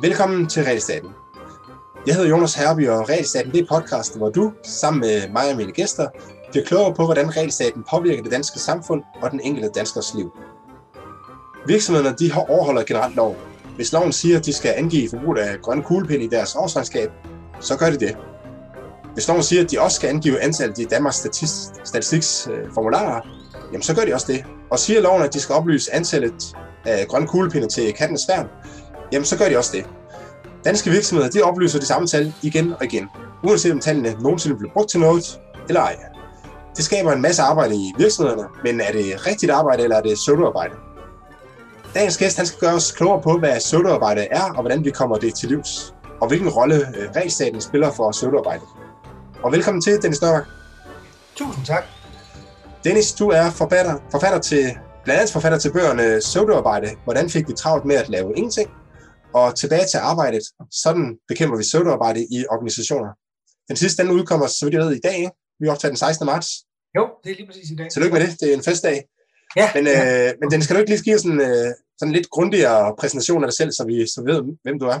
Velkommen til Realstaten. Jeg hedder Jonas Herby, og Realstaten det er podcasten, hvor du, sammen med mig og mine gæster, bliver klogere på, hvordan Realstaten påvirker det danske samfund og den enkelte danskers liv. Virksomhederne de overholder generelt lov. Hvis loven siger, at de skal angive forbruget af grønne kuglepinde i deres årsregnskab, så gør de det. Hvis loven siger, at de også skal angive antallet i Danmarks Statistiks øh, formularer, jamen så gør de også det. Og siger loven, at de skal oplyse antallet af grønne kuglepinde til kattens værn, jamen så gør de også det. Danske virksomheder de oplyser de samme tal igen og igen, uanset om tallene nogensinde bliver brugt til noget eller ej. Det skaber en masse arbejde i virksomhederne, men er det rigtigt arbejde, eller er det pseudoarbejde? Dagens gæst han skal gøre os klogere på, hvad pseudoarbejde er, og hvordan vi kommer det til livs, og hvilken rolle øh, regelstaten spiller for pseudoarbejde. Og velkommen til, Dennis Nørmark. Tusind tak. Dennis, du er forfatter, forfatter til, blandt andet forfatter til bøgerne Pseudoarbejde, hvordan fik vi travlt med at lave ingenting, og tilbage til arbejdet. Sådan bekæmper vi pseudoarbejde i organisationer. Den sidste, den udkommer, så vidt jeg ved, i dag. Vi optager den 16. marts. Jo, det er lige præcis i dag. Tillykke med det. Det er en festdag. Ja. Men, ja. øh, men den skal du ikke lige give sådan, øh, sådan en lidt grundigere præsentation af dig selv, så vi, så vi ved, hvem du er?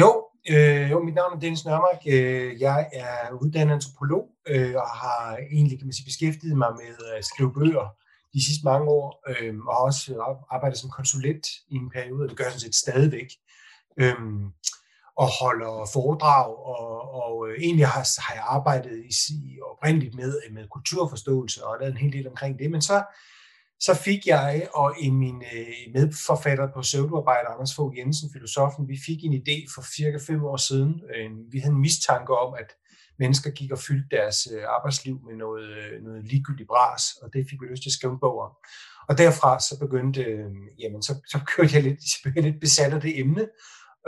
Jo, øh, jo, mit navn er Dennis Nørmark. Øh, jeg er uddannet antropolog øh, og har egentlig kan man sige, beskæftiget mig med at skrive bøger de sidste mange år, øh, og har også arbejdet som konsulent i en periode, og det gør jeg sådan set stadigvæk Øh, og holder foredrag, og, og øh, egentlig har, har jeg arbejdet i, i oprindeligt med, med kulturforståelse og lavet en hel del omkring det, men så, så fik jeg og en min øh, medforfatter på pseudoarbejde, Anders Fogh Jensen, filosofen, vi fik en idé for cirka fem år siden. Øh, vi havde en mistanke om, at mennesker gik og fyldte deres øh, arbejdsliv med noget, noget ligegyldigt bras, og det fik vi lyst til at skrive en bog om. Og derfra så begyndte, jamen så, så kørte jeg lidt, så blev jeg lidt besat af det emne,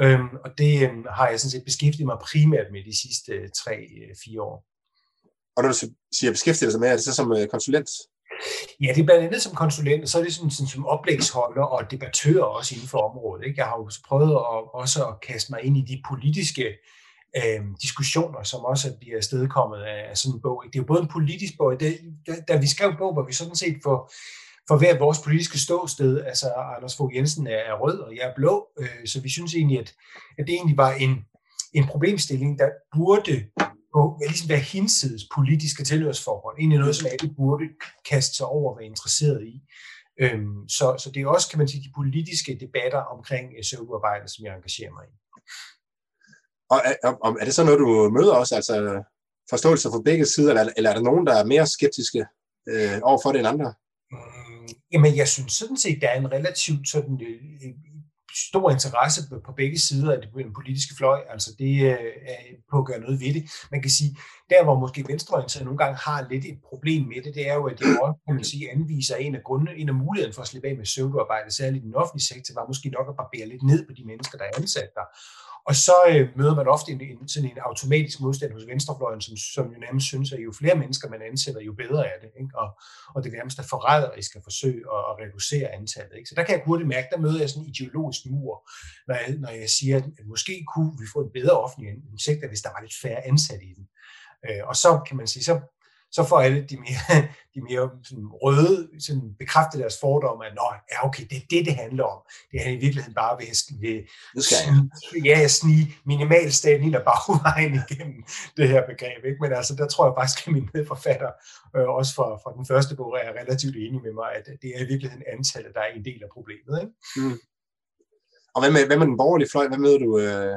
Øhm, og det øhm, har jeg sådan set beskæftiget mig primært med de sidste øh, tre-fire øh, år. Og når du siger beskæftiget dig med, er det så som konsulent? Ja, det er blandt andet som konsulent, og så er det sådan, sådan som oplægsholder og debattør også inden for området. Ikke? Jeg har jo prøvet at, også at kaste mig ind i de politiske øh, diskussioner, som også bliver stedkommet af sådan en bog. Det er jo både en politisk bog, det, da, da vi skrev bog, hvor vi sådan set får for hver vores politiske ståsted. Altså, Anders Fogh Jensen er, rød, og jeg er blå, øh, så vi synes egentlig, at, at det egentlig var en, en problemstilling, der burde på, ligesom være hinsides politiske tilhørsforhold. Egentlig noget, som alle burde kaste sig over og være interesseret i. Øhm, så, så det er også, kan man sige, de politiske debatter omkring søvnarbejdet, som jeg engagerer mig i. Og er, er det så noget, du møder også, altså forståelse for begge sider, eller, eller er der nogen, der er mere skeptiske øh, overfor det end andre? Jamen, jeg synes sådan set, der er en relativt sådan, øh, stor interesse på begge sider af den politiske fløj. Altså det øh, er på at gøre noget ved det. Man kan sige, der hvor måske venstreorienteret nogle gange har lidt et problem med det, det er jo, at det også, kan man sige, anviser en af grundene, en af muligheden for at slippe af med pseudoarbejde, særligt i den offentlige sektor, var måske nok at barbere lidt ned på de mennesker, der er ansat der. Og så øh, møder man ofte en, en, sådan en automatisk modstand hos venstrefløjen, som, som jo nærmest synes, at jo flere mennesker man ansætter, jo bedre er det. Ikke? Og, og det nærmest er forræderisk at forsøge at, at reducere antallet. Ikke? Så der kan jeg hurtigt mærke, der møder jeg sådan en ideologisk mur, når jeg, når jeg siger, at måske kunne vi få en bedre offentlig sektor, hvis der var lidt færre ansatte i den. Øh, og så kan man sige, så så får alle de mere, de mere sådan røde sådan bekræfte deres fordomme, at Nå, ja, okay, det er det, det handler om. Det er i virkeligheden bare ved, ved snige, ja, at snige minimalstaten ind og bagvejen igennem det her begreb. Ikke? Men altså, der tror jeg faktisk, at min medforfatter, øh, også fra, fra den første bog, er relativt enig med mig, at det er i virkeligheden antallet, der er en del af problemet. Ikke? Mm. Og hvad med, hvad med den borgerlige fløj? Hvad møder du øh,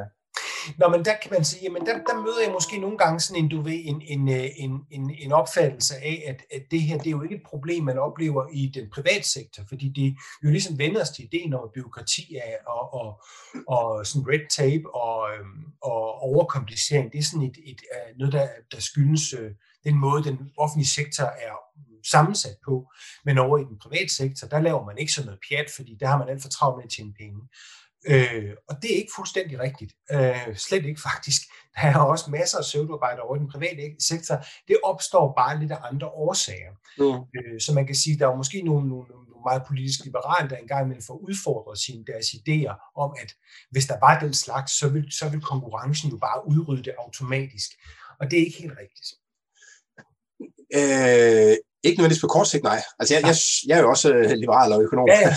Nå, men der kan man sige, jamen der, der møder jeg måske nogle gange sådan en, du ved, en, en, øh, en, en, en opfattelse af, at, at det her, det er jo ikke et problem, man oplever i den private sektor, fordi det jo ligesom vender os til ideen om, at byråkrati er, og, og, og sådan red tape og, øhm, og overkomplicering, det er sådan et, et, øh, noget, der, der skyldes øh, den måde, den offentlige sektor er sammensat på. Men over i den private sektor, der laver man ikke sådan noget pjat, fordi der har man alt for travlt med at tjene penge. Øh, og det er ikke fuldstændig rigtigt. Øh, slet ikke faktisk. Der er også masser af pseudoarbejder over i den private sektor. Det opstår bare lidt af andre årsager. Mm. Øh, så man kan sige, der er måske nogle, nogle, nogle meget politisk liberale, der engang vil få udfordret sine, deres idéer om, at hvis der var den slags, så vil, så vil konkurrencen jo bare udrydde det automatisk. Og det er ikke helt rigtigt. Øh, ikke nødvendigvis på kort sigt, nej. Altså, jeg, jeg, jeg er jo også øh, liberal og økonom. Ja, ja.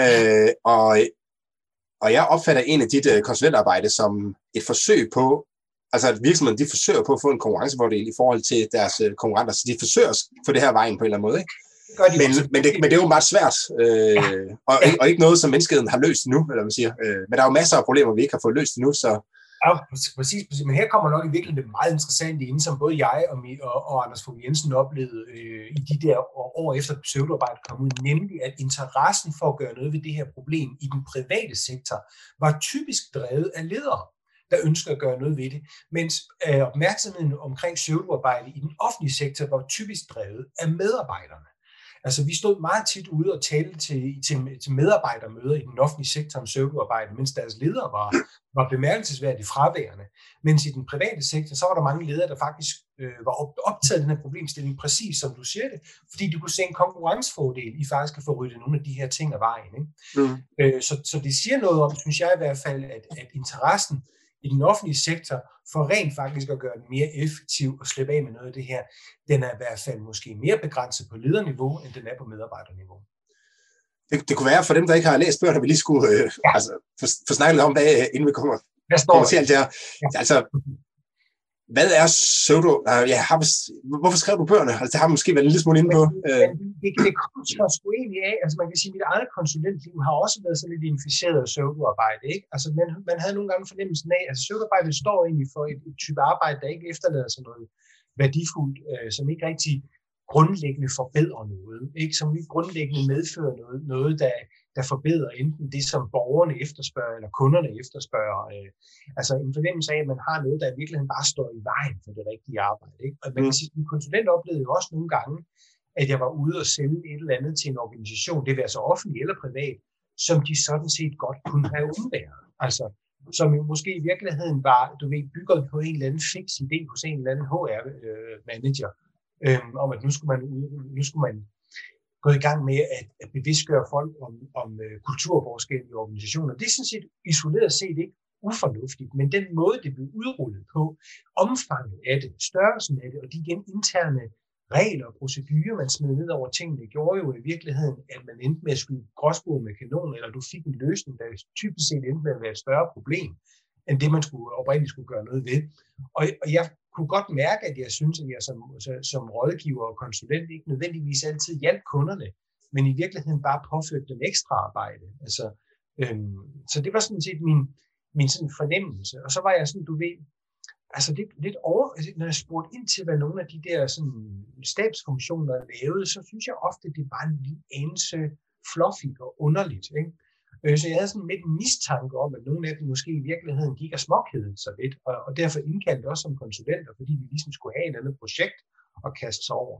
øh, og, og jeg opfatter en af dit uh, konsulentarbejde som et forsøg på, altså at virksomheden de forsøger på at få en konkurrencefordel i forhold til deres uh, konkurrenter, så de forsøger at få det her vejen på en eller anden måde. Ikke? Gør de men, men, det, men det er jo meget svært, øh, ja. og, og ikke noget, som menneskeheden har løst endnu, eller man siger. Øh, men der er jo masser af problemer, vi ikke har fået løst endnu, så, Ja, præcis, præcis. Men her kommer nok i virkeligheden det meget interessante ind, som både jeg og, mi, og, og Anders Fogh Jensen oplevede øh, i de der år efter pseudoarbejdet kom ud, nemlig at interessen for at gøre noget ved det her problem i den private sektor var typisk drevet af ledere der ønsker at gøre noget ved det, mens øh, opmærksomheden omkring pseudoarbejde i den offentlige sektor var typisk drevet af medarbejderne. Altså, vi stod meget tit ude og talte til, til, til medarbejdermøder i den offentlige sektor om pseudoarbejde, mens deres ledere var, var bemærkelsesværdigt fraværende. Mens i den private sektor, så var der mange ledere, der faktisk øh, var optaget af den her problemstilling, præcis som du siger det, fordi de kunne se en konkurrencefordel i faktisk at få ryddet nogle af de her ting af vejen. Ikke? Mm. Øh, så, så det siger noget om, synes jeg i hvert fald, at, at interessen i den offentlige sektor for rent faktisk at gøre den mere effektiv og slippe af med noget af det her, den er i hvert fald måske mere begrænset på lederniveau, end den er på medarbejderniveau. Det, det kunne være for dem, der ikke har læst bøger, at vi lige skulle øh, ja. altså, få, få snakket lidt om, hvad, inden vi kommer, kommer til alt det her. Ja. Altså, hvad er pseudo? Ja, har, hvorfor skrev du bøgerne? Altså, det har måske været en lille smule inde på. Øh. Det, det kommer sgu egentlig af. Altså, man kan sige, at mit eget konsulentliv har også været sådan lidt inficeret af pseudoarbejde. Ikke? Altså, man, man havde nogle gange fornemmelsen af, at altså, pseudoarbejde står egentlig for et, et type arbejde, der ikke efterlader sig noget værdifuldt, øh, som ikke rigtig grundlæggende forbedrer noget, ikke? som ikke grundlæggende medfører noget, noget der, der forbedrer enten det, som borgerne efterspørger, eller kunderne efterspørger. Øh, altså en fornemmelse af, at man har noget, der i virkeligheden bare står i vejen for det rigtige arbejde. Ikke? Og man kan mm. sige, at konsulent oplevede jo også nogle gange, at jeg var ude og sælge et eller andet til en organisation, det vil altså offentlig eller privat, som de sådan set godt kunne have undværet. Altså, som jo måske i virkeligheden var, du ved, bygget på en eller anden fix idé hos en eller anden HR-manager, øh, om at nu skulle man, nu skulle man gået i gang med at, at bevidstgøre folk om, om uh, i organisationer. Det er sådan set isoleret set ikke ufornuftigt, men den måde, det blev udrullet på, omfanget af det, størrelsen af det, og de igen interne regler og procedurer, man smed ned over tingene, gjorde jo i virkeligheden, at man endte med at skyde gråsbog med kanon, eller du fik en løsning, der typisk set endte med at være et større problem, end det man skulle oprindeligt skulle gøre noget ved. Og, og jeg kunne godt mærke, at jeg synes, at jeg som, som rådgiver og konsulent ikke nødvendigvis altid hjalp kunderne, men i virkeligheden bare påførte dem ekstra arbejde. Altså, øhm, så det var sådan set min, min sådan fornemmelse. Og så var jeg sådan, du ved, altså lidt, lidt over, altså, når jeg spurgte ind til, hvad nogle af de der sådan, stabsfunktioner lavede, så synes jeg ofte, det var en lille anelse fluffy og underligt. Ikke? Øh, så jeg havde sådan lidt en mistanke om, at nogle af dem måske i virkeligheden gik og småkædede sig lidt, og, og derfor indkaldte også som konsulenter, fordi vi ligesom skulle have et andet projekt at kaste sig over.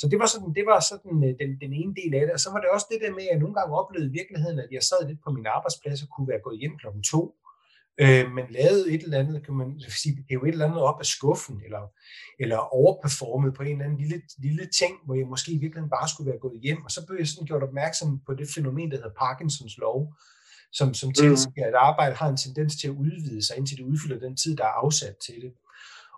Så det var sådan, det var sådan øh, den, den ene del af det. Og så var det også det der med, at jeg nogle gange oplevede i virkeligheden, at jeg sad lidt på min arbejdsplads og kunne være gået hjem klokken to, øh, men lavede et eller andet, kan man sige, jo et eller andet op af skuffen, eller, eller overperformet på en eller anden lille, lille ting, hvor jeg måske i virkeligheden bare skulle være gået hjem, og så blev jeg sådan gjort opmærksom på det fænomen, der hedder Parkinsons lov, som, som tilsiger, at arbejdet har en tendens til at udvide sig, indtil det udfylder den tid, der er afsat til det.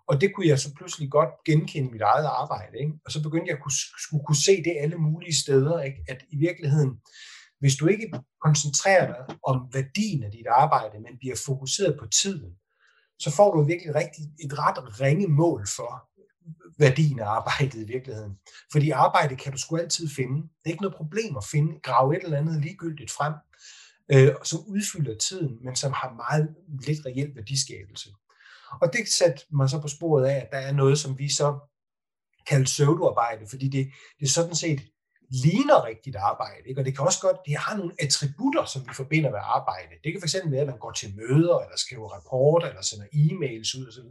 Og det kunne jeg så pludselig godt genkende mit eget arbejde. Ikke? Og så begyndte jeg at kunne, skulle kunne se det alle mulige steder, ikke? at i virkeligheden, hvis du ikke koncentrerer dig om værdien af dit arbejde, men bliver fokuseret på tiden, så får du virkelig rigtig, et ret ringe mål for værdien af arbejdet i virkeligheden. Fordi arbejde kan du sgu altid finde. Det er ikke noget problem at finde, grave et eller andet ligegyldigt frem, øh, som udfylder tiden, men som har meget lidt reelt værdiskabelse. Og det satte mig så på sporet af, at der er noget, som vi så kalder pseudoarbejde, fordi det, det er sådan set ligner rigtigt arbejde. Ikke? Og det kan også godt, det har nogle attributter, som vi forbinder med arbejde. Det kan fx være, at man går til møder, eller skriver rapporter, eller sender e-mails ud osv.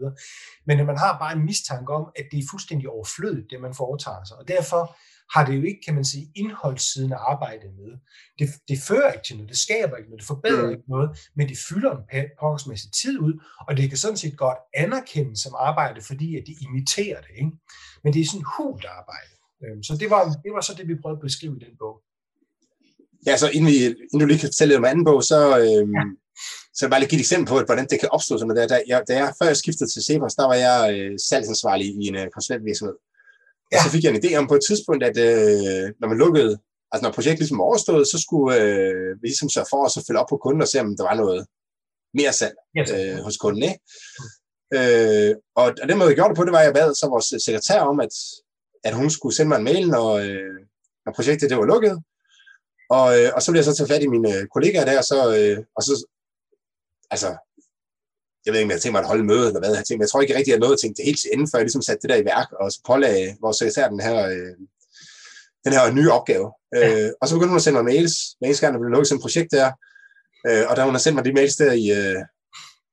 Men man har bare en mistanke om, at det er fuldstændig overflødigt, det man foretager sig. Og derfor har det jo ikke, kan man sige, indholdssiden af arbejdet med. Det, det fører ikke til noget, det skaber ikke noget, det forbedrer mm. ikke noget, men det fylder en pågangsmæssig tid ud, og det kan sådan set godt anerkendes som arbejde, fordi at det imiterer det. Ikke? Men det er sådan hult arbejde. Øhm, så det var, det var så det, vi prøvede at beskrive i den bog. Ja, så inden, vi, inden du lige kan fortælle om anden bog, så, øhm, ja. så bare lige give et eksempel på, hvordan det kan opstå sådan noget. Da jeg, da jeg, før jeg skiftede til Cepos, der var jeg øh, salgsansvarlig i en øh, konsulentvirksomhed. Ja. Og så fik jeg en idé om på et tidspunkt, at øh, når man lukkede, altså når projektet ligesom var overstået, så skulle øh, vi ligesom sørge for at så følge op på kunden og se, om der var noget mere salg øh, hos kunden. Ikke? Øh, og, og den måde, jeg gjorde det på, det var, at jeg bad så vores sekretær om, at, at hun skulle sende mig en mail, når, øh, når projektet det var lukket. Og, øh, og så blev jeg så tage fat i mine kollegaer der, og så, øh, og så altså, jeg ved ikke, om jeg har tænkt mig at holde møde, eller hvad jeg har tænkt, men jeg tror ikke rigtig, jeg nåede at tænke det helt til enden, før jeg ligesom satte det der i værk, og så pålagde vores sekretær den her, øh, den her nye opgave. Ja. Øh, og så begyndte hun at sende mig mails, hver eneste gang, der blev lukket sådan et projekt der, øh, og da hun har sendt mig de mails der i, øh,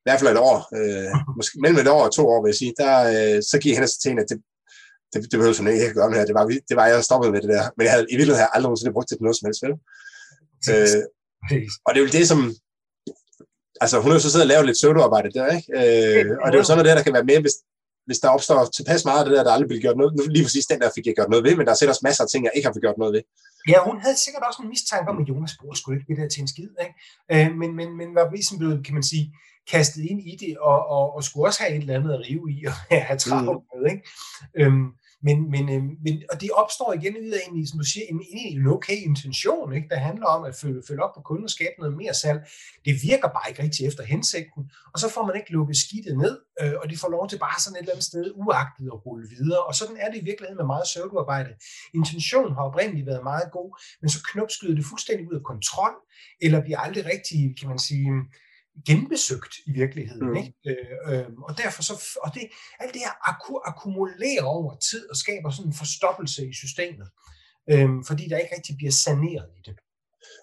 i hvert fald et år, øh, måske mellem et år og to år, vil jeg sige, der, øh, så gik hende til hende, at det, det, det behøver hun ikke at gøre med her. Det var, det var, jeg stoppet med det der. Men jeg havde i virkeligheden aldrig nogensinde brugt det til noget som helst, vel? Øh, og det er jo det, som, altså hun har jo så siddet og lavet lidt pseudoarbejde der, ikke? Øh, og det er jo sådan noget der, der kan være med, hvis, hvis der opstår tilpas meget af det der, der aldrig bliver gjort noget. Lige præcis den der fik jeg gjort noget ved, men der er sikkert også masser af ting, jeg ikke har fået gjort noget ved. Ja, hun havde sikkert også en mistanke om, at Jonas bruger sgu ikke det der til en skid, ikke? Øh, men, men, men var ligesom blevet, kan man sige, kastet ind i det, og, og, og skulle også have et eller andet at rive i, og have travlt mm. med, ikke? Øhm, men, men, øh, men, og det opstår igen ud af en, som du siger, en, en okay intention, ikke? der handler om at følge, følge op på kunden og skabe noget mere salg. Det virker bare ikke rigtig efter hensigten, og så får man ikke lukket skidtet ned, øh, og de får lov til bare sådan et eller andet sted uagtet at rulle videre. Og sådan er det i virkeligheden med meget søvnarbejde. Intentionen har oprindeligt været meget god, men så knopskyder det fuldstændig ud af kontrol, eller bliver aldrig rigtig, kan man sige, genbesøgt i virkeligheden. Mm. Ikke? Øh, øh, og derfor så, og det, alt det her akku, akkumulerer over tid og skaber sådan en forstoppelse i systemet, øh, fordi der ikke rigtig bliver saneret i det.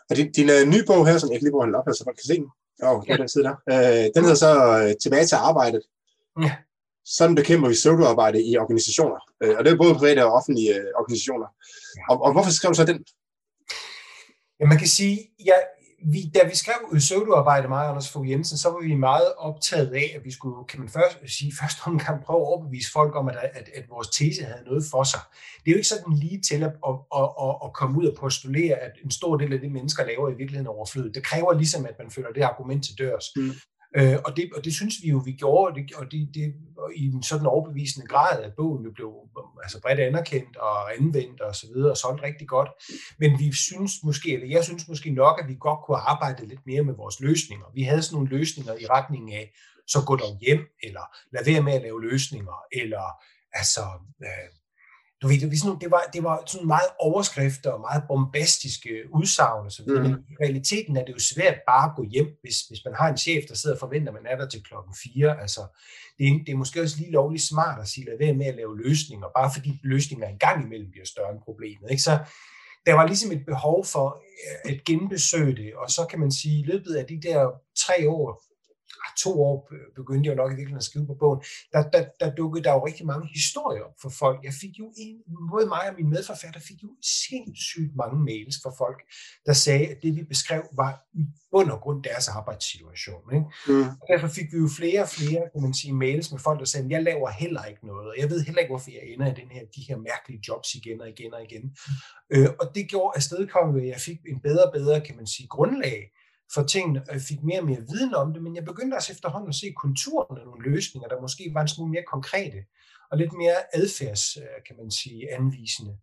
Og din, din uh, nye bog her, som jeg lige bruger op her, så folk kan se den, oh, ja. den side der, øh, den hedder så uh, Tilbage til arbejdet. Ja. Sådan bekæmper vi pseudoarbejde i organisationer. Øh, og det er både private og offentlige uh, organisationer. Ja. Og, og hvorfor skrev du så den? Ja, man kan sige, jeg, vi, da vi skrev pseudoarbejde, mig og Anders Fogh Jensen, så var vi meget optaget af, at vi skulle, kan man først sige, først omgang prøve at overbevise folk om, at, at, at vores tese havde noget for sig. Det er jo ikke sådan lige til at, at, at, at, komme ud og postulere, at en stor del af det, mennesker laver i virkeligheden overflødet. Det kræver ligesom, at man føler det argument til dørs. Mm. Øh, og, det, og det synes vi jo, vi gjorde, det, og det, det og i en sådan overbevisende grad, at bogen jo blev altså bredt anerkendt og anvendt og så videre, og solgt rigtig godt. Men vi synes måske, eller jeg synes måske nok, at vi godt kunne arbejde lidt mere med vores løsninger. Vi havde sådan nogle løsninger i retning af, så gå dog hjem, eller lad være med at lave løsninger, eller altså, øh, du ved, det, sådan, det, var, det var sådan meget overskrifter og meget bombastiske udsagn og så videre, mm. men i realiteten er det jo svært bare at gå hjem, hvis, hvis man har en chef, der sidder og forventer, at man er der til klokken 4. Altså, det, er, det er måske også lige lovligt smart at sige, lad være med at lave løsninger, bare fordi løsninger engang imellem bliver større end problemet. Ikke? Så der var ligesom et behov for øh, at genbesøge det, og så kan man sige, i løbet af de der tre år, to år begyndte jeg jo nok i virkeligheden at skrive på bogen, der, der, der dukkede der jo rigtig mange historier op for folk. Jeg fik jo en, både mig og min medforfatter fik jo sindssygt mange mails fra folk, der sagde, at det vi beskrev var i bund og grund deres arbejdssituation. Ikke? Mm. Og derfor fik vi jo flere og flere kan man sige, mails med folk, der sagde, jeg laver heller ikke noget, og jeg ved heller ikke, hvorfor jeg ender i den her, de her mærkelige jobs igen og igen og igen. Mm. Øh, og det gjorde afstedkommet, at jeg fik en bedre og bedre, kan man sige, grundlag for tingene, og jeg fik mere og mere viden om det, men jeg begyndte også efterhånden at se konturerne af nogle løsninger, der måske var en smule mere konkrete, og lidt mere adfærds, øh, kan man sige, anvisende.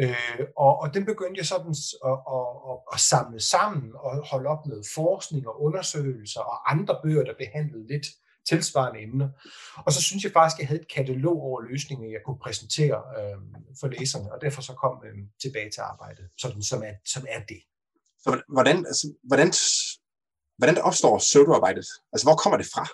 Øh, og, og den begyndte jeg sådan at, at, at, at samle sammen og holde op med forskning og undersøgelser og andre bøger, der behandlede lidt tilsvarende emner. Og så synes jeg faktisk, at jeg havde et katalog over løsninger, jeg kunne præsentere øh, for læserne, og derfor så kom øh, tilbage til arbejdet, sådan, som, er, som er det. Så hvordan, altså, hvordan, hvordan opstår pseudoarbejdet? Altså, hvor kommer det fra?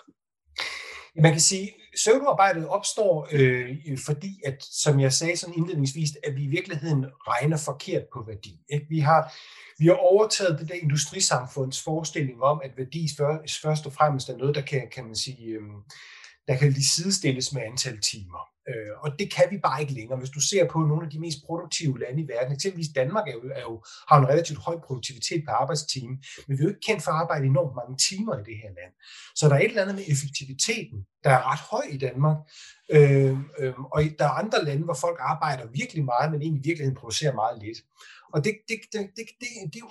Man kan sige, at pseudoarbejdet opstår, øh, fordi, at, som jeg sagde sådan indledningsvis, at vi i virkeligheden regner forkert på værdi. Ikke? Vi, har, vi har overtaget det der industrisamfunds forestilling om, at værdi først og fremmest er noget, der kan, kan man sige, øh, der kan lige sidestilles med antal timer. Øh, og det kan vi bare ikke længere. Hvis du ser på nogle af de mest produktive lande i verden, eksempelvis Danmark er jo, er jo, har en relativt høj produktivitet per arbejdstime, men vi er jo ikke kendt for at arbejde enormt mange timer i det her land. Så der er et eller andet med effektiviteten, der er ret høj i Danmark, Øh, øh, og der er andre lande, hvor folk arbejder virkelig meget, men egentlig i virkeligheden producerer meget lidt. Og det, det, det, det, det, det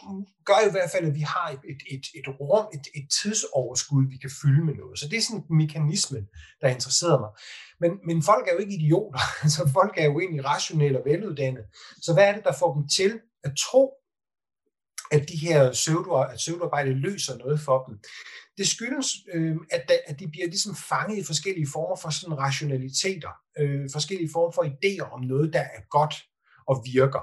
gør i hvert fald, at vi har et, et, et, rum, et, et tidsoverskud, vi kan fylde med noget. Så det er sådan mekanismen, der interesserer mig. Men, men folk er jo ikke idioter. Altså, folk er jo egentlig rationelle og veluddannede. Så hvad er det, der får dem til at tro, at de her pseudo, at pseudoarbejde løser noget for dem. Det skyldes, øh, at, da, at de bliver ligesom fanget i forskellige former for sådan rationaliteter, øh, forskellige former for idéer om noget, der er godt og virker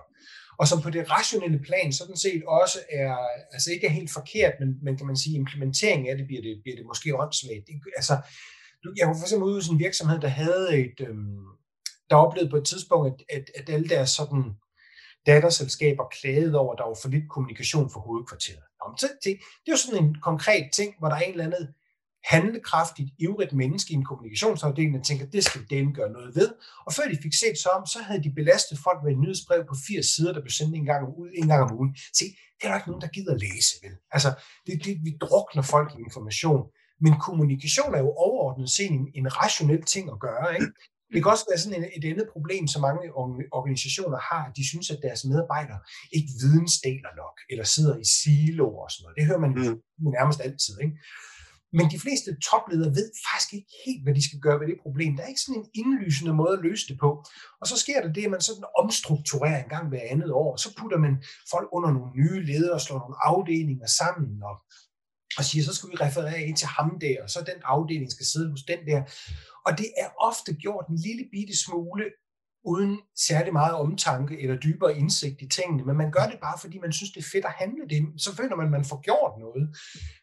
og som på det rationelle plan sådan set også er, altså ikke er helt forkert, men, men kan man sige, implementeringen af det bliver det, bliver det måske åndssvagt. Altså, jeg var for eksempel ude i en virksomhed, der havde et, øh, der oplevede på et tidspunkt, at, at, at alle deres sådan datterselskaber klagede over, at der var for lidt kommunikation for hovedkvarteret. Det, det, det er jo sådan en konkret ting, hvor der er en eller anden handlekraftigt, ivrigt menneske i en kommunikationsafdeling, der tænker, det skal dem gøre noget ved. Og før de fik set så om, så havde de belastet folk med et nyhedsbrev på 80 sider, der blev sendt en gang, ud, en gang om ugen. Se, det er der ikke nogen, der gider læse, vel? Altså, det, det, vi drukner folk i information. Men kommunikation er jo overordnet set en, en rationel ting at gøre, ikke? Det kan også være sådan et, et andet problem, som mange organisationer har, at de synes, at deres medarbejdere ikke vidensdeler nok, eller sidder i siloer og sådan noget. Det hører man mm. nærmest altid. Ikke? Men de fleste topledere ved faktisk ikke helt, hvad de skal gøre ved det problem. Der er ikke sådan en indlysende måde at løse det på. Og så sker der det, at man sådan omstrukturerer en gang hver andet år. Så putter man folk under nogle nye ledere slår nogle afdelinger sammen og, og siger, så skal vi referere ind til ham der, og så den afdeling skal sidde hos den der. Og det er ofte gjort en lille bitte smule uden særlig meget omtanke eller dybere indsigt i tingene, men man gør det bare, fordi man synes, det er fedt at handle det. Så føler man, at man får gjort noget.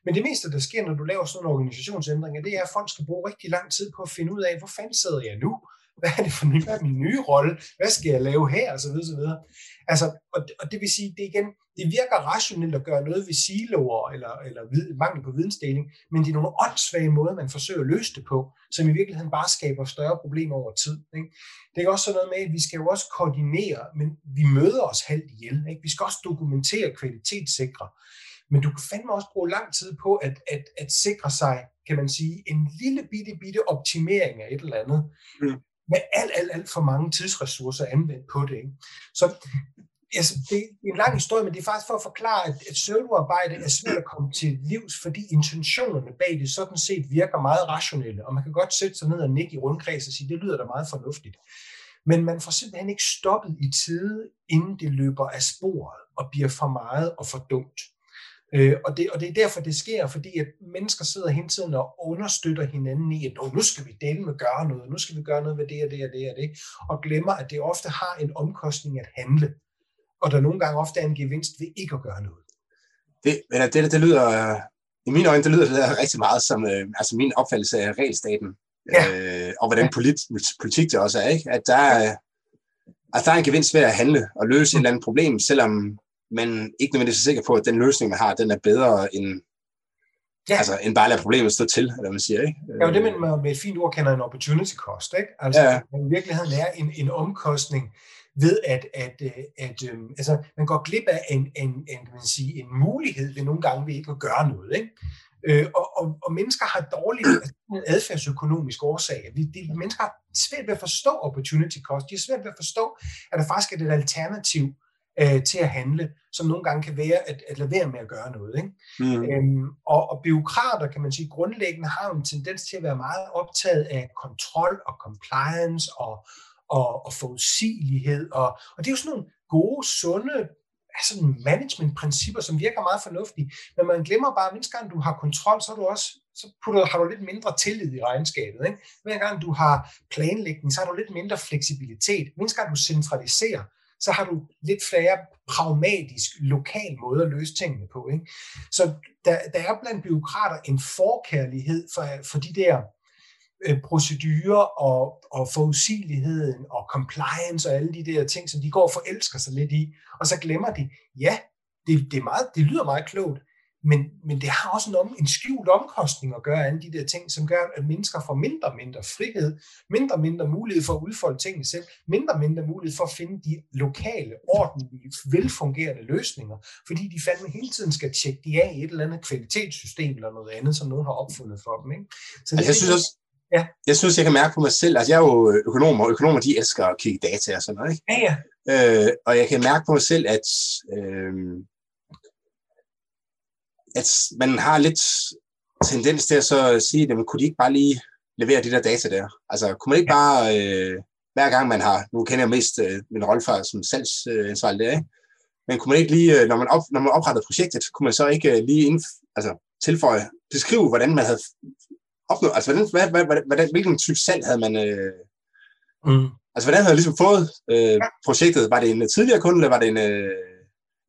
Men det meste, der sker, når du laver sådan en organisationsændring, det er, at folk skal bruge rigtig lang tid på at finde ud af, hvor fanden sidder jeg nu? Hvad er det for hvad er min nye rolle? Hvad skal jeg lave her? Og så videre, så videre. Altså, og, og det vil sige, det igen, det virker rationelt at gøre noget ved siloer eller, eller mangel på vidensdeling, men det er nogle åndssvage måder, man forsøger at løse det på, som i virkeligheden bare skaber større problemer over tid. Ikke? Det er også sådan noget med, at vi skal jo også koordinere, men vi møder os halvt ihjel. Ikke? Vi skal også dokumentere kvalitetssikre. Men du kan fandme også bruge lang tid på at, at, at sikre sig, kan man sige, en lille bitte, bitte optimering af et eller andet. Mm med alt, alt, alt for mange tidsressourcer anvendt på det. Ikke? Så altså, det er en lang historie, men det er faktisk for at forklare, at, at pseudoarbejde er svært at komme til livs, fordi intentionerne bag det sådan set virker meget rationelle, og man kan godt sætte sig ned og nikke i rundkreds og sige, det lyder da meget fornuftigt. Men man får simpelthen ikke stoppet i tide, inden det løber af sporet og bliver for meget og for dumt. Øh, og, det, og det er derfor, det sker, fordi at mennesker sidder hele tiden og understøtter hinanden i, at nu skal vi dele med gøre noget, nu skal vi gøre noget ved det og det og det og det, og glemmer, at det ofte har en omkostning at handle, og der nogle gange ofte er en gevinst ved ikke at gøre noget. Det, men det, det lyder, i mine øjne, det lyder det rigtig meget som øh, altså min opfattelse af regelstaten, ja. øh, og hvordan polit, politik det også er, ikke? at der er, at der er en gevinst ved at handle og løse et eller andet problem, selvom men ikke nødvendigvis er sikker på, at den løsning, man har, den er bedre end, ja. altså, end bare at lade problemet stå til, eller man siger. Ikke? Ja, det man med et fint ord kalder en opportunity cost. Ikke? Altså, ja. i virkeligheden er en, en omkostning ved, at, at, at, at øhm, altså, man går glip af en, en, en, kan man sige, en mulighed ved nogle gange ved ikke at gøre noget. Ikke? Øh, og, og, og mennesker har dårlige altså, adfærdsøkonomiske årsager. Vi, de, mennesker har svært ved at forstå opportunity cost. De har svært ved at forstå, at der faktisk er et alternativ øh, til at handle, som nogle gange kan være at, at lade være med at gøre noget. Ikke? Mm. Øhm, og, og byråkrater, kan man sige, grundlæggende har en tendens til at være meget optaget af kontrol og compliance og, og, og forudsigelighed. Og, og det er jo sådan nogle gode, sunde altså management-principper, som virker meget fornuftige. Men man glemmer bare, at hver gang du har kontrol, så, er du også, så putter, har du lidt mindre tillid i regnskabet. Ikke? Hver gang du har planlægning, så har du lidt mindre fleksibilitet. Hver gang du centraliserer, så har du lidt flere pragmatisk, lokal måde at løse tingene på. Ikke? Så der, der er blandt byråkrater en forkærlighed for, for de der øh, procedurer og, og forudsigeligheden og compliance og alle de der ting, som de går og forelsker sig lidt i, og så glemmer de, ja, det, det, er meget, det lyder meget klogt, men, men det har også en, om, en skjult omkostning at gøre alle de der ting, som gør, at mennesker får mindre og mindre frihed, mindre og mindre mulighed for at udfolde tingene selv, mindre og mindre mulighed for at finde de lokale, ordentlige, velfungerende løsninger, fordi de fandme hele tiden skal tjekke de af i et eller andet kvalitetssystem eller noget andet, som nogen har opfundet for dem. Ikke? Så det, altså, jeg synes også, Ja. Jeg synes, jeg kan mærke på mig selv, altså jeg er jo økonom, og økonomer, de elsker at kigge data og sådan noget, ikke? Ja, ja. Øh, og jeg kan mærke på mig selv, at, øh, at man har lidt tendens til at så sige, at kunne de ikke bare lige levere de der data der? Altså, kunne man ikke bare, øh, hver gang man har, nu kender jeg mest øh, min rolle som salgsansvarlig der, ikke? men kunne man ikke lige, øh, når man, op, når man oprettede projektet, kunne man så ikke øh, lige indf, altså, tilføje, beskrive, hvordan man havde opnået, altså hvordan, hvad, hvad, hvordan, hvilken type salg havde man, øh, mm. altså hvordan havde man ligesom fået øh, projektet? Var det en tidligere kunde, eller var det en, øh,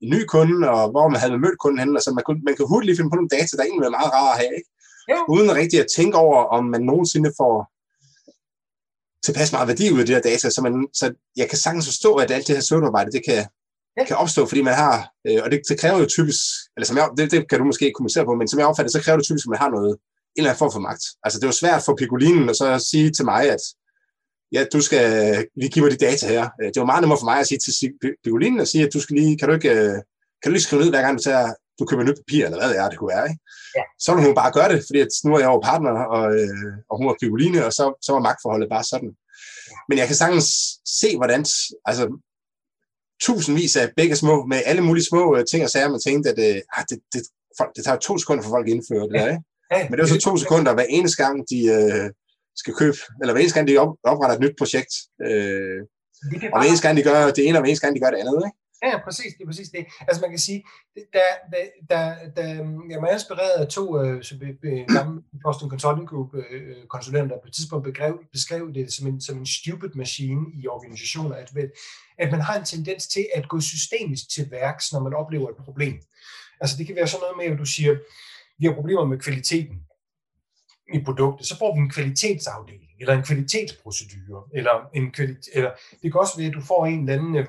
en ny kunde, og hvor man havde mødt kunden henne? Altså man, kunne, man kan hurtigt lige finde på nogle data, der egentlig er meget rare at have, ikke? Ja. Uden rigtig at tænke over, om man nogensinde får tilpas meget værdi ud af de her data, så, man, så jeg kan sagtens forstå, at alt det her søvnarbejde, det kan, ja. kan opstå, fordi man har, øh, og det, det kræver jo typisk, eller som jeg, det, det kan du måske ikke kommentere på, men som jeg opfatter, så kræver det typisk, at man har noget, en eller anden form for magt. Altså det er jo svært for Pigolinen at så sige til mig, at ja, du skal lige give mig de data her. Øh, det var meget nemmere for mig at sige til Pigolinen at sige, at du skal lige, kan du ikke, øh, kan du lige skrive ned, hver gang du tager, du køber nyt papir, eller hvad det er, det kunne være, ikke? Ja. Så ville hun bare gøre det, fordi at nu er jeg jo partner, og, øh, og hun var Pigoline, og så, så var magtforholdet bare sådan. Men jeg kan sagtens se, hvordan, altså, tusindvis af begge små, med alle mulige små ting og sager, man tænkte, at øh, det, det, folk, det tager to sekunder for folk at indføre det der, ikke? Men det er jo så to sekunder hver eneste gang, de øh, skal købe, eller hver eneste gang, de op, opretter et nyt projekt. Øh, og hver eneste gang, de gør det ene, og hver eneste gang, de gør det andet. Ikke? Ja, præcis, det er præcis det. Altså man kan sige, da, da, da, da jeg var inspireret af to øh, gamle Boston Consulting Group øh, konsulenter på et tidspunkt beskrev, beskrev det som en, som en stupid machine i organisationer, at, at man har en tendens til at gå systemisk til værks, når man oplever et problem. Altså det kan være sådan noget med, at du siger, vi har problemer med kvaliteten i produktet, så får vi en kvalitetsafdeling, eller en kvalitetsprocedure, eller, en kvalit- eller det kan også være, at du får en eller anden, øh,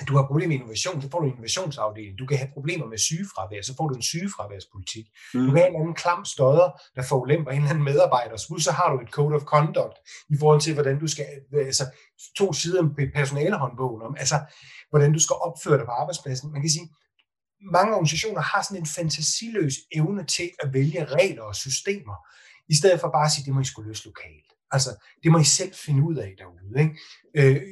at du har problemer med innovation, så får du en innovationsafdeling. Du kan have problemer med sygefravær, så får du en sygefraværspolitik. Mm. Du kan have en anden klam støder, der får ulemper en eller anden medarbejder, så har du et code of conduct i forhold til, hvordan du skal, altså to sider med personalehåndbogen om, altså hvordan du skal opføre dig på arbejdspladsen. Man kan sige, mange organisationer har sådan en fantasiløs evne til at vælge regler og systemer, i stedet for bare at sige, det må I skulle løse lokalt. Altså, det må I selv finde ud af derude. Ikke? Øh,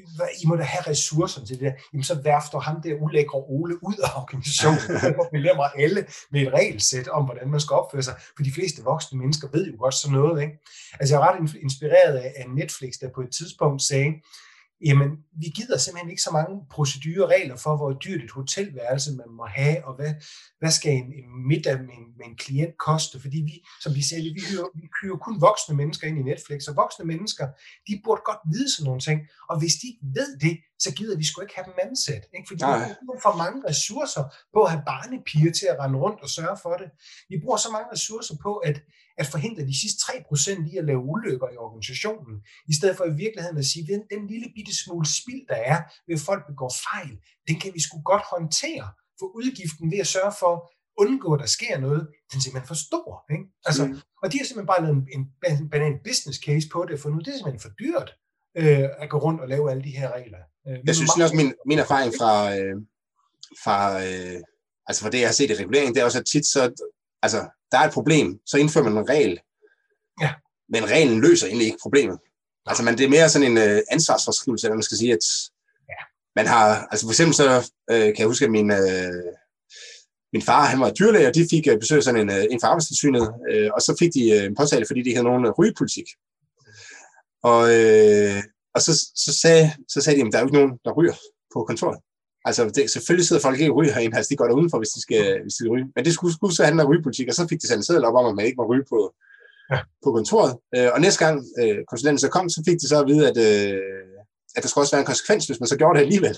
I må da have ressourcer til det der. Jamen, så værfter ham der ulækre Ole ud af organisationen, og belemmer alle med et regelsæt om, hvordan man skal opføre sig. For de fleste voksne mennesker ved jo godt sådan noget. Ikke? Altså, jeg er ret inspireret af Netflix, der på et tidspunkt sagde, jamen, vi gider simpelthen ikke så mange procedurer og regler for, hvor dyrt et hotelværelse man må have, og hvad, hvad skal en, en middag med en, med en klient koste, fordi vi, som vi siger, vi hyrer, vi hyrer kun voksne mennesker ind i Netflix, og voksne mennesker, de burde godt vide sådan nogle ting, og hvis de ikke ved det, så gider vi sgu ikke have dem ansat, ikke? fordi Nej. vi bruger for mange ressourcer på at have barnepiger til at rende rundt og sørge for det. Vi bruger så mange ressourcer på at, at forhindre de sidste 3% i at lave ulykker i organisationen, i stedet for i virkeligheden at sige, at den, den lille bitte smule spild, der er ved at folk begår fejl, den kan vi sgu godt håndtere, for udgiften ved at sørge for at undgå, at der sker noget, den er simpelthen for stor. Ikke? Altså, mm. Og de har simpelthen bare lavet en, en, en business case på det, for nu det er simpelthen for dyrt øh, at gå rundt og lave alle de her regler. Øh, jeg synes også, min, min erfaring fra, øh, fra, øh, altså fra det, jeg har set i reguleringen, det er også, at tit så, altså, der er et problem, så indfører man en regel, ja. men reglen løser egentlig ikke problemet. Altså, man, det er mere sådan en øh, ansvarsforskrivelse, at man skal sige, at ja. man har, altså for eksempel så øh, kan jeg huske, at min, øh, min far, han var dyrlæge, og de fik øh, besøg sådan en, øh, en fra arbejdstilsynet, øh, og så fik de øh, en påtale, fordi de havde nogen rygepolitik. Og, øh, og så, så, sagde, så sagde de, at der er jo ikke nogen, der ryger på kontoret. Altså, det, selvfølgelig sidder folk ikke og ryger herinde, altså de går der udenfor, hvis de skal, hvis de skal ryge. Men det skulle, skulle så handle om rygepolitik, og så fik de en seddel op om, at man ikke må ryge på, ja. på kontoret. Øh, og næste gang øh, konsulenten så kom, så fik de så at vide, at, øh, at der skulle også være en konsekvens, hvis man så gjorde det alligevel.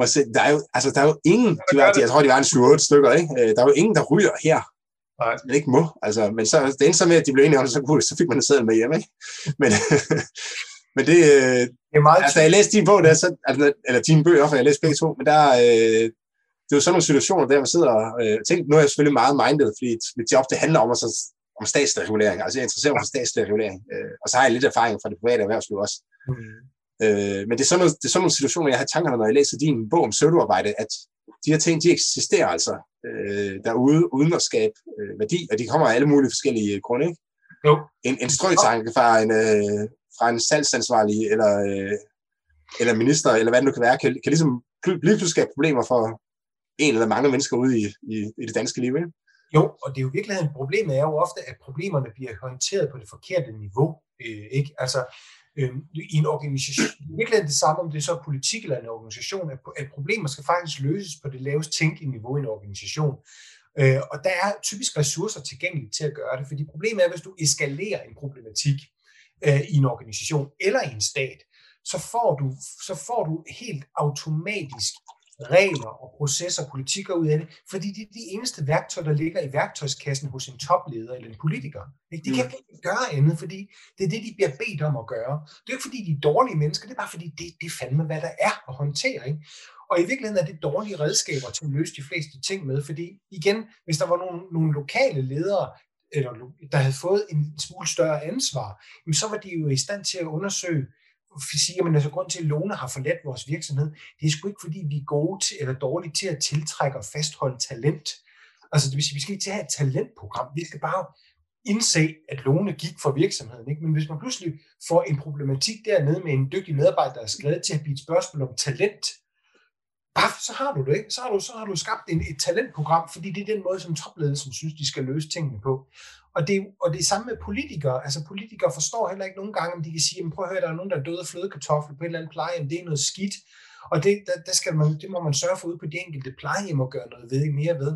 Og så, der, er jo, altså, der er jo ingen, de var, jeg tror, de var en 7-8 stykker, ikke? Øh, der er jo ingen, der ryger her. Nej. Man ikke må. Altså, men så, det endte så med, at de blev enige om, så, så fik man en seddel med hjem. Ikke? Men, men det, øh, det er meget altså, da jeg læste din bog, der, så, altså, eller dine bøger, for jeg læste begge to, men der, øh, det er jo sådan nogle situationer, der man sidder og øh, tænker, nu er jeg selvfølgelig meget minded, fordi mit job, det handler om, at, så, om statslig regulering. Altså jeg interesserer mig for statslig regulering, øh, og så har jeg lidt erfaring fra det private erhvervsliv også. Mm. Øh, men det er, sådan noget, det er sådan nogle situationer, jeg har tankerne, når jeg læser din bog om pseudoarbejde, at de her ting, de eksisterer altså øh, derude, uden at skabe øh, værdi, og de kommer af alle mulige forskellige grunde, ikke? Jo. En, en strøtanke fra en, øh, fra en salgsansvarlig eller, øh, eller minister, eller hvad det nu kan være, kan, kan ligesom lige pludselig skabe problemer for en eller mange mennesker ude i, i, i det danske liv. Ikke? Jo, og det er jo virkelig problemet er jo ofte, at problemerne bliver håndteret på det forkerte niveau. Øh, ikke? Altså, øh, i en organisation, det er virkelig det samme, om det er så politik eller en organisation, at, at problemer skal faktisk løses på det lavest tænkelige niveau i en organisation. Øh, og der er typisk ressourcer tilgængelige til at gøre det, fordi problemet er, hvis du eskalerer en problematik øh, i en organisation eller i en stat, så får du, så får du helt automatisk regler og processer og politikker ud af det, fordi det er de eneste værktøjer, der ligger i værktøjskassen hos en topleder eller en politiker. Ikke? De kan ikke gøre andet, fordi det er det, de bliver bedt om at gøre. Det er ikke fordi, de er dårlige mennesker, det er bare fordi, det, det er fandme, hvad der er at håndtere. Ikke? Og i virkeligheden er det dårlige redskaber til at løse de fleste ting med, fordi igen, hvis der var nogle, nogle lokale ledere, eller, der havde fået en smule større ansvar, så var de jo i stand til at undersøge, siger man altså grund til, at Lone har forladt vores virksomhed, det er sgu ikke fordi, vi er gode til, eller dårlige til at tiltrække og fastholde talent. Altså det vil sige, vi skal ikke til at have et talentprogram, vi skal bare indse, at Lone gik for virksomheden. Ikke? Men hvis man pludselig får en problematik dernede med en dygtig medarbejder, der er skrevet til at blive et spørgsmål om talent, Baf, så har du det, ikke? Så har du, så har du skabt en, et talentprogram, fordi det er den måde, som topledelsen synes, de skal løse tingene på. Og det, og det er samme med politikere. Altså politikere forstår heller ikke nogen gange, om de kan sige, prøv at høre, der er nogen, der er døde af flødekartoffel på et eller andet plejehjem, det er noget skidt. Og det, der, der skal man, det må man sørge for ud på de enkelte plejehjem og gøre noget ved, mere ved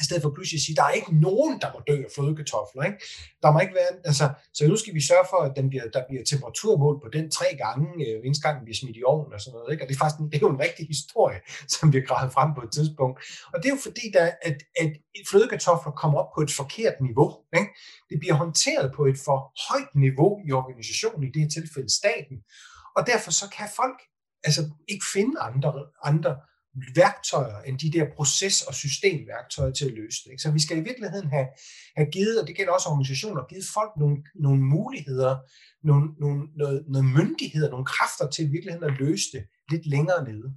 i stedet for pludselig at sige, der er ikke nogen, der må dø af flødekartofler. Ikke? Der må ikke være, altså, så nu skal vi sørge for, at den bliver, der bliver temperaturmål på den tre gange, øh, eneste gang vi bliver smidt i ovnen og sådan noget. Ikke? Og det er faktisk det er jo en rigtig historie, som vi har gravet frem på et tidspunkt. Og det er jo fordi, der, at, at flødekartofler kommer op på et forkert niveau. Ikke? Det bliver håndteret på et for højt niveau i organisationen, i det her tilfælde staten. Og derfor så kan folk altså ikke finde andre, andre værktøjer end de der proces- og systemværktøjer til at løse det. Ikke? Så vi skal i virkeligheden have, have givet, og det gælder også organisationer, givet folk nogle, nogle muligheder, nogle, nogle, noget, noget myndigheder, nogle kræfter til i virkeligheden at løse det lidt længere nede.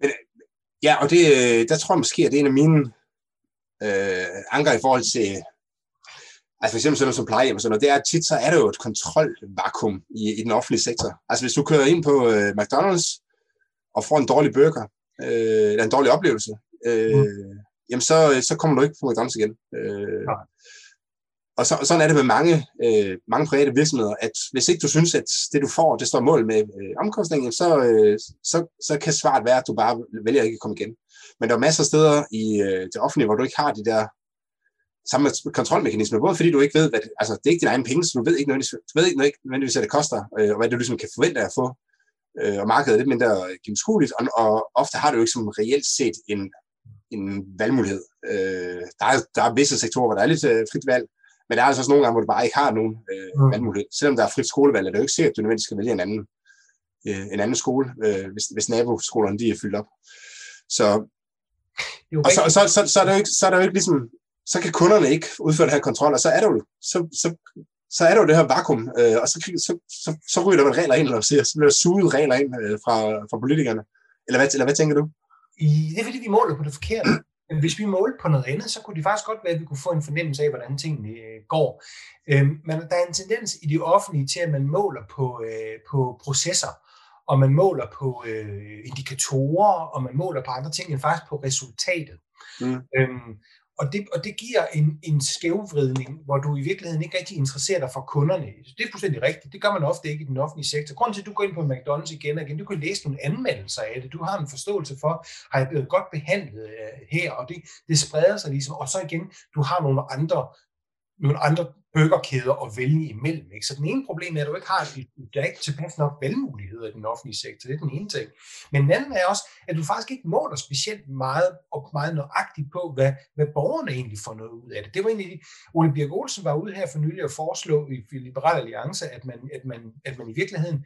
Men, ja, og det, øh, der tror jeg måske, at det er en af mine øh, anker i forhold til Altså for eksempel sådan noget som plejehjem og sådan noget, det er tit, så er der jo et kontrolvakuum i, i den offentlige sektor. Altså hvis du kører ind på øh, McDonald's og får en dårlig burger, øh, eller en dårlig oplevelse, øh, mm. jamen så, så kommer du ikke på McDonald's igen. Øh, ja. Og så, sådan er det med mange, øh, mange private virksomheder, at hvis ikke du synes, at det du får, det står mål med øh, omkostningen, så, øh, så, så kan svaret være, at du bare vælger ikke at komme igen. Men der er masser af steder i øh, det offentlige, hvor du ikke har de der samme kontrolmekanismer, både fordi du ikke ved, hvad det, altså det er ikke dine egne penge, så du ved ikke nødvendigvis, du ved ikke nødvendigvis hvad det koster, øh, og hvad du ligesom kan forvente at få øh, og markedet er lidt mindre gennemskueligt, og, og ofte har det jo ikke som reelt set en, en valgmulighed. Øh, der, er, der er visse sektorer, hvor der er lidt øh, frit valg, men der er altså også nogle gange, hvor du bare ikke har nogen øh, mm. valgmulighed. Selvom der er frit skolevalg, er det jo ikke sikkert, at du nødvendigvis skal vælge en anden, øh, en anden skole, øh, hvis, hvis naboskolerne de er fyldt op. Så, og så, så, så, så, er der jo ikke, så er der jo ikke ligesom, så kan kunderne ikke udføre den her kontrol, og så er der jo, så, så så er der jo det her vakuum, øh, og så, så, så, så ryger der regler ind, eller siger, så bliver der suget regler ind øh, fra, fra politikerne. Eller hvad, eller hvad tænker du? Det er fordi, vi måler på det forkerte. Hvis vi målte på noget andet, så kunne det faktisk godt være, at vi kunne få en fornemmelse af, hvordan tingene øh, går. Øh, men der er en tendens i det offentlige til, at man måler på, øh, på processer, og man måler på øh, indikatorer, og man måler på andre ting, end faktisk på resultatet. Mm. Øhm, og det, og det giver en, en skævvridning, hvor du i virkeligheden ikke rigtig interesserer dig for kunderne. Det er fuldstændig rigtigt. Det gør man ofte ikke i den offentlige sektor. Grunden til, at du går ind på McDonald's igen og igen, du kan læse nogle anmeldelser af det. Du har en forståelse for, har jeg blevet godt behandlet øh, her, og det, det spreder sig ligesom. Og så igen, du har nogle andre nogle andre burgerkæder at vælge imellem. Ikke? Så den ene problem er, at du ikke har der er ikke tilpas nok valgmuligheder i den offentlige sektor. Det er den ene ting. Men den anden er også, at du faktisk ikke måler specielt meget og meget nøjagtigt på, hvad, hvad borgerne egentlig får noget ud af det. Det var egentlig, Ole Birk Olsen var ude her for nylig at foreslå i Liberal Alliance, at man, at man, at man i virkeligheden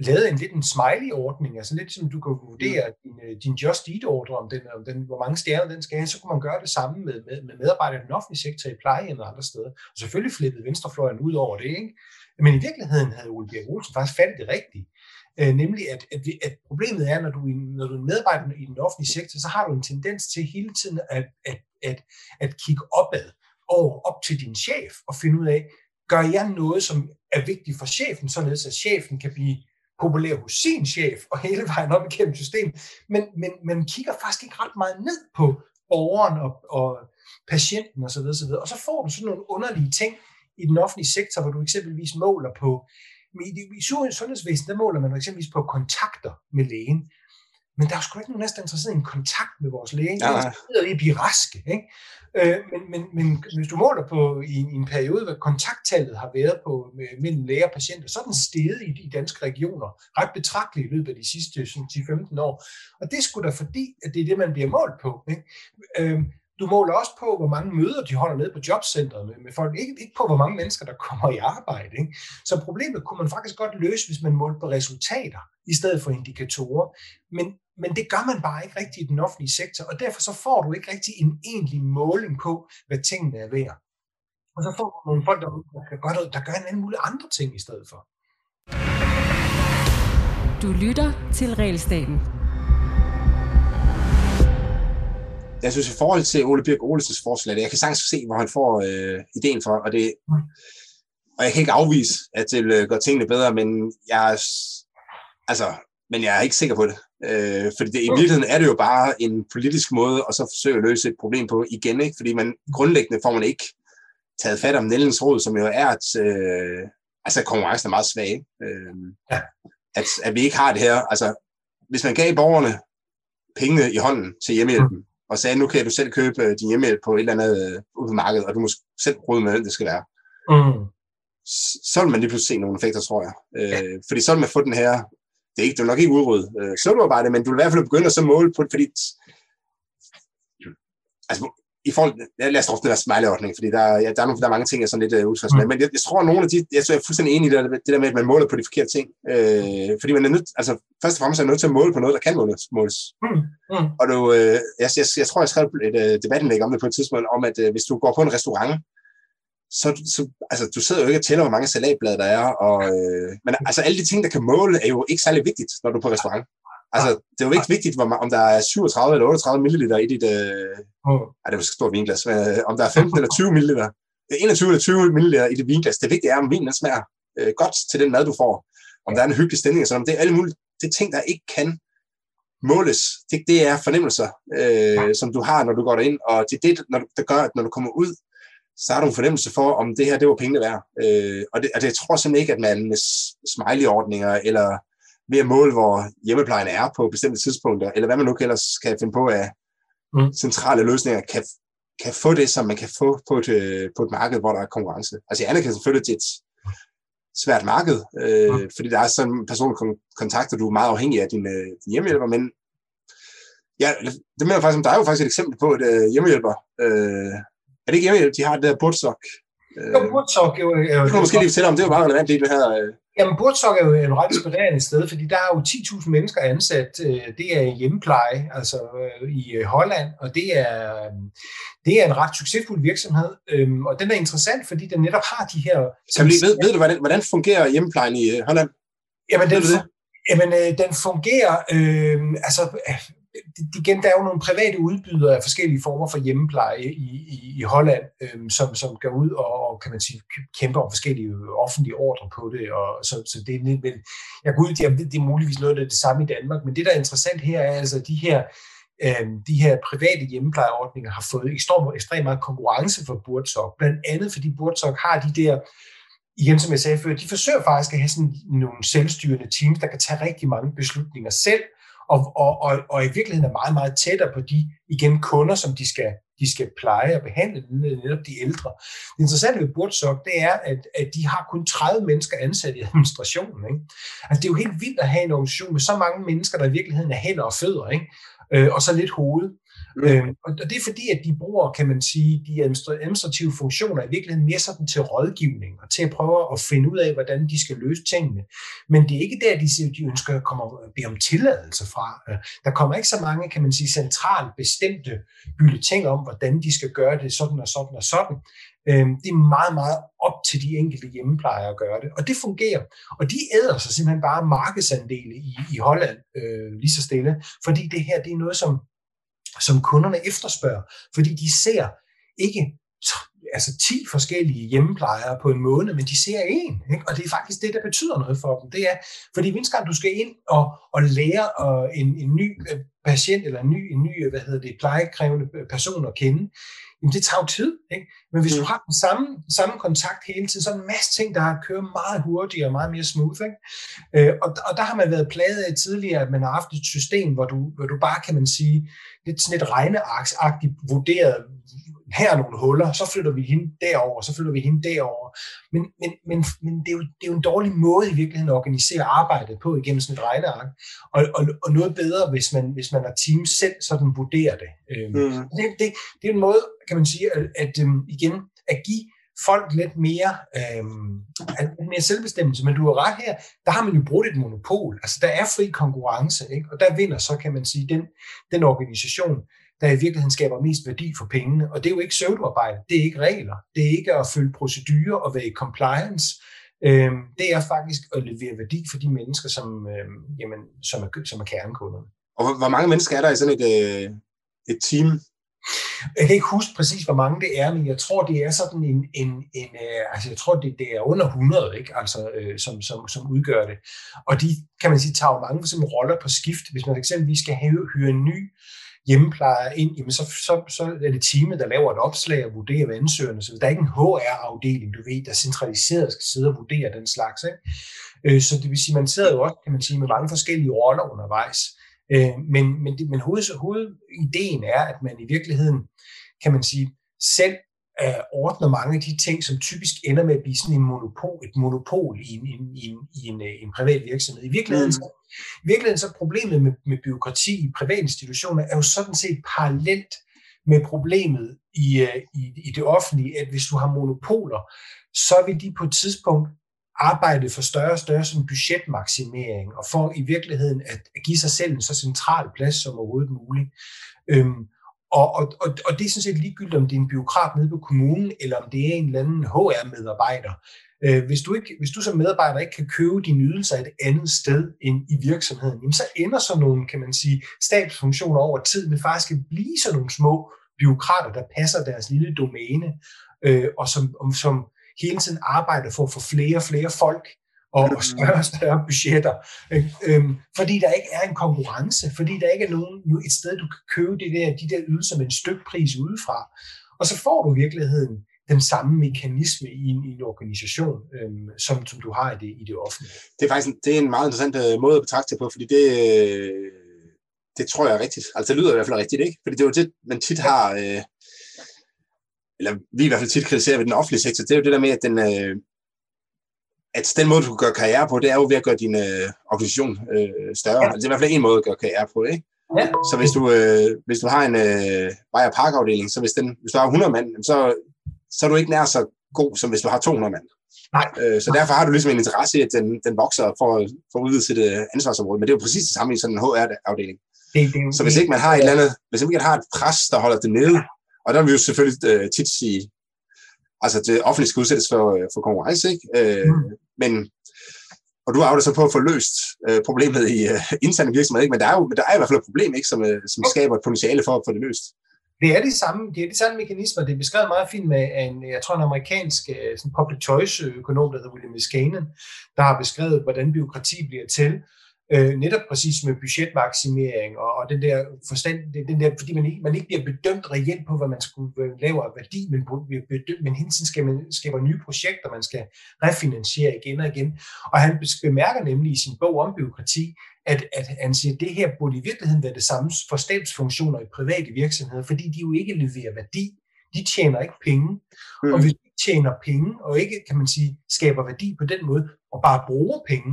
lavet en lidt en smiley-ordning, altså lidt som du kan vurdere mm. din, øh, din Just Eat-ordre, om den, om den, hvor mange stjerner den skal have, så kunne man gøre det samme med, med, med medarbejdere i den offentlige sektor, i plejehjem og andre steder. Og selvfølgelig flippede venstrefløjen ud over det, ikke? Men i virkeligheden havde Ole Bjerg Olsen faktisk fat det rigtige. Øh, nemlig at, at, vi, at problemet er, når du, når du er medarbejder i den offentlige sektor, så har du en tendens til hele tiden at, at, at, at kigge opad over op til din chef og finde ud af, gør jeg noget, som er vigtigt for chefen, således at chefen kan blive populær hos sin chef og hele vejen op igennem systemet, men, men man kigger faktisk ikke ret meget ned på borgeren og, og patienten osv. Og, så videre, og så får du sådan nogle underlige ting i den offentlige sektor, hvor du eksempelvis måler på, i, i sundhedsvæsenet, der måler man eksempelvis på kontakter med lægen. Men der er sgu ikke nogen næsten interesseret i en kontakt med vores læge. Ja, er i at blive raske. Ikke? Øh, men, men, men hvis du måler på i, i en periode, hvad kontakttallet har været på med, mellem læger og patienter, så er den steget i de danske regioner ret betragteligt i løbet af de sidste 10-15 år. Og det skulle da fordi, at det er det, man bliver målt på. Ikke? Øh, du måler også på, hvor mange møder de holder ned på jobcentret med, med folk. Ikke, ikke på, hvor mange mennesker, der kommer i arbejde. Ikke? Så problemet kunne man faktisk godt løse, hvis man målte på resultater, i stedet for indikatorer. Men, men det gør man bare ikke rigtigt i den offentlige sektor, og derfor så får du ikke rigtig en egentlig måling på, hvad tingene er værd. Og så får du nogle folk, der, gør, noget, der gør en anden mulig andre ting i stedet for. Du lytter til Realstaten jeg synes i forhold til Ole Birk Olesens forslag, jeg kan sagtens se, hvor han får øh, ideen for, og det, og jeg kan ikke afvise, at det vil gøre tingene bedre, men jeg, altså, men jeg er ikke sikker på det. Øh, fordi det, i virkeligheden er det jo bare en politisk måde at så forsøge at løse et problem på igen, ikke? fordi man grundlæggende får man ikke taget fat om Nellens råd, som jo er, at øh, altså, konkurrencen er meget svag. Øh, ja. at, at vi ikke har det her. Altså, hvis man gav borgerne pengene i hånden til hjemmehjælpen, og sagde, nu kan du selv købe øh, din hjemmehjælp på et eller andet øh, ude på markedet, og du må selv råde med, hvem det skal være. Mm. Så vil man lige pludselig se nogle effekter, tror jeg. Øh, ja. Fordi så vil man få den her, det er, ikke, det er nok ikke udryddet øh, søvnarbejde, men du vil i hvert fald begynde at så måle på det, fordi altså, i forhold, lad os droppe den der smiley-ordning, fordi der, ja, der, er nogle, der er mange ting, jeg er sådan lidt uh, utilfreds med. Mm. Men jeg, jeg, tror, at nogle af de, jeg, jeg er fuldstændig enig i det, det der med, at man måler på de forkerte ting. Øh, fordi man er nødt, altså først og fremmest er nødt til at måle på noget, der kan måles. måles. Mm. Mm. Og du, øh, jeg, jeg, jeg, tror, jeg skrev et uh, debatindlæg om det på et tidspunkt, om at uh, hvis du går på en restaurant, så, så altså, du sidder jo ikke og tæller, hvor mange salatblade der er. Og, øh, men altså, alle de ting, der kan måle, er jo ikke særlig vigtigt, når du er på restaurant. Altså, det er jo ikke vigtigt, om der er 37 eller 38 ml i dit... Øh. Ej, det er jo et stort vinglas. Men, øh, om der er 15 eller 20 ml. 21 eller 20 ml i dit vinglas. Det vigtige er, om vinen smager øh, godt til den mad, du får. Om der er en hyggelig stemning. Så om det er alle mulige det er ting, der ikke kan måles. Det, det er fornemmelser, øh, som du har, når du går derind. Og det er det, når, der gør, at når du kommer ud, så har du en fornemmelse for, om det her, det var pengene værd. Øh, og, det, og det jeg tror simpelthen ikke, at man med smiley-ordninger eller ved at måle, hvor hjemmeplejen er på bestemte tidspunkter, eller hvad man nu ellers kan finde på af mm. centrale løsninger, kan, kan få det, som man kan få på et, øh, på et marked, hvor der er konkurrence. Altså jeg anerkender selvfølgelig, til et svært marked, øh, mm. fordi der er sådan personlige kontakter, du er meget afhængig af din, øh, din hjemmehjælper, men ja, det mener jeg faktisk, der er jo faktisk et eksempel på et øh, hjemmehjælper. Øh, er det ikke hjemmehjælp, de har det der Burtsok? Øh, jo, Burtsok jo... Øh, du kan måske lige fortælle om, det er jo meget relevant i det her... Øh, Jamen, Burtsok er jo et ret inspirerende sted, fordi der er jo 10.000 mennesker ansat. Øh, det er hjemmepleje, altså øh, i øh, Holland, og det er, det er en ret succesfuld virksomhed. Og den er interessant, fordi den netop har de her... Kan lige, ved, ved du, hvordan, hvordan fungerer hjemmeplejen i Holland? Jamen, den, jamen den fungerer... Øh, altså, igen, der er jo nogle private udbydere af forskellige former for hjemmepleje i, i, i Holland, øhm, som, som går ud og, og, kan man sige, kæmper om forskellige øh, offentlige ordre på det. Og så, så det er men jeg går ud, jeg ved, det er muligvis noget af det samme i Danmark, men det, der er interessant her, er altså, de her øhm, de her private hjemmeplejeordninger har fået ekstremt, ekstremt meget konkurrence for Burtsok, blandt andet fordi Burtsok har de der igen som jeg sagde før, de forsøger faktisk at have sådan nogle selvstyrende teams, der kan tage rigtig mange beslutninger selv, og, og, og, og i virkeligheden er meget, meget tættere på de igen kunder, som de skal, de skal pleje og behandle, netop de ældre. Det interessante ved Burtsok, det er, at, at de har kun 30 mennesker ansat i administrationen. Ikke? Altså, det er jo helt vildt at have en organisation med så mange mennesker, der i virkeligheden er hænder og fødder, ikke? Øh, og så lidt hoved. Mm. Øh, og det er fordi, at de bruger, kan man sige, de administrative funktioner i virkeligheden mere sådan til rådgivning og til at prøve at finde ud af, hvordan de skal løse tingene. Men det er ikke der, de siger, de ønsker at komme og bede om tilladelse fra. Øh, der kommer ikke så mange, kan man sige, centralt bestemte ting om, hvordan de skal gøre det sådan og sådan og sådan. Øh, det er meget, meget op til de enkelte hjemmeplejere at gøre det. Og det fungerer. Og de æder sig simpelthen bare markedsandele i, i Holland øh, lige så stille, fordi det her det er noget, som som kunderne efterspørger, fordi de ser ikke altså 10 forskellige hjemmeplejere på en måned, men de ser en, ikke? og det er faktisk det, der betyder noget for dem. Det er, fordi hver gang du skal ind og, og lære og en, en ny øh, patient eller en ny, en ny hvad hedder det, plejekrævende person at kende, jamen det tager jo tid. Ikke? Men hvis mm. du har den samme, samme kontakt hele tiden, så er der en masse ting, der kører meget hurtigere og meget mere smooth. Ikke? Øh, og, og der har man været plaget af tidligere, at man har haft et system, hvor du, hvor du bare, kan man sige, lidt sådan et regnearksagtigt vurderet, her er nogle huller, så flytter vi hende derover, så flytter vi hende derover. Men, men, men, men det, er jo, det er jo en dårlig måde i virkeligheden at organisere arbejdet på igennem sådan et regneark. Og, og, og noget bedre, hvis man, hvis man har team selv sådan vurderer det. Øhm, mm. det, det. Det er en måde, kan man sige, at, at øhm, igen, at give folk lidt mere, øhm, lidt mere selvbestemmelse. Men du har ret her, der har man jo brugt et monopol. Altså der er fri konkurrence, ikke? og der vinder så, kan man sige, den, den organisation, der i virkeligheden skaber mest værdi for pengene. Og det er jo ikke søvdearbejde, det er ikke regler, det er ikke at følge procedurer og være i compliance. Øhm, det er faktisk at levere værdi for de mennesker, som, øhm, jamen, som, er, som er kernekunderne. Og hvor, mange mennesker er der i sådan et, øh, et team? Jeg kan ikke huske præcis, hvor mange det er, men jeg tror, det er sådan en, en, en øh, altså jeg tror, det, det er under 100, ikke? Altså, øh, som, som, som udgør det. Og de, kan man sige, tager mange for roller på skift. Hvis man eksempelvis skal have, hyre en ny hjemmeplejer ind, jamen så, så, så er det teamet, der laver et opslag og vurderer ansøgerne. Så der er ikke en HR-afdeling, du ved, der centraliseret skal sidde og vurdere den slags. Ikke? Øh, så det vil sige, man sidder jo også, kan man sige, med mange forskellige roller undervejs. Øh, men, men, men hoved, hovedideen er, at man i virkeligheden, kan man sige, selv øh, ordner mange af de ting, som typisk ender med at blive sådan en monopol, et monopol i en, en, i en, i en, en privat virksomhed. I virkeligheden, mm. så, i virkeligheden så problemet med, med byråkrati i private institutioner er jo sådan set parallelt med problemet i, i, i det offentlige, at hvis du har monopoler, så vil de på et tidspunkt arbejde for større og større sådan budgetmaksimering, og for i virkeligheden at, at give sig selv en så central plads som overhovedet muligt. Øhm, og, og, og, og det er sådan set ligegyldigt, om det er en byråkrat nede på kommunen, eller om det er en eller anden HR-medarbejder. Øh, hvis, du ikke, hvis du som medarbejder ikke kan købe dine ydelser et andet sted end i virksomheden, jamen så ender så nogle, kan man sige, stabsfunktioner over tid med faktisk at blive sådan nogle små byråkrater, der passer deres lille domæne, øh, og som, som hele tiden arbejder for at få flere og flere folk og, og større og større budgetter. Øhm, fordi der ikke er en konkurrence, fordi der ikke er nogen, et sted, du kan købe de der, de der ydelser med en stykpris udefra. Og så får du i virkeligheden den samme mekanisme i en, i en organisation, øhm, som, som du har i det, i det offentlige. Det er faktisk en, det er en meget interessant øh, måde at betragte det på, fordi det, øh, det tror jeg er rigtigt. Altså det lyder i hvert fald rigtigt, ikke? Fordi det er jo det, man tit har, øh, eller vi i hvert fald tit kritiserer ved den offentlige sektor, det er jo det der med, at den, øh, at den måde, du kan gøre karriere på, det er jo ved at gøre din øh, organisation øh, større. Ja. Altså, det er i hvert fald en måde at gøre karriere på, ikke? Ja. Så hvis du, øh, hvis du har en øh, Bayer Park-afdeling, så hvis, den, hvis du har 100 mand, så, så er du ikke nær så god, som hvis du har 200 mand. Nej. Øh, så derfor har du ligesom en interesse i, at den, den vokser for, for at udvide sit øh, ansvarsområde. Men det er jo præcis det samme i sådan en HR-afdeling. Det, det, så hvis ikke man har et eller andet, hvis ikke man har et pres, der holder det nede, og der vil vi jo selvfølgelig øh, tit sige, altså det offentlige skal udsættes for, øh, for konkurrence, ikke? Øh, mm. men, og du arbejder så på at få løst øh, problemet i øh, interne virksomheder, ikke? men der er jo men der er i hvert fald et problem, ikke? Som, øh, som skaber et potentiale for at få det løst. Det er de samme, det er de samme mekanismer. Det er beskrevet meget fint med en, jeg tror, en amerikansk øh, sådan public choice økonom, der hedder William Iskanen, der har beskrevet, hvordan byråkrati bliver til øh, netop præcis med budgetmaksimering og, og den der forstand, den der, fordi man ikke, man ikke bliver bedømt reelt på, hvad man skulle lave af værdi, men, bedømt, men hele tiden skal man skaber nye projekter, man skal refinansiere igen og igen. Og han bemærker nemlig i sin bog om byråkrati, at, at han siger, at det her burde i virkeligheden være det samme for stabsfunktioner i private virksomheder, fordi de jo ikke leverer værdi. De tjener ikke penge. Mm. Og hvis de tjener penge, og ikke, kan man sige, skaber værdi på den måde, og bare bruger penge,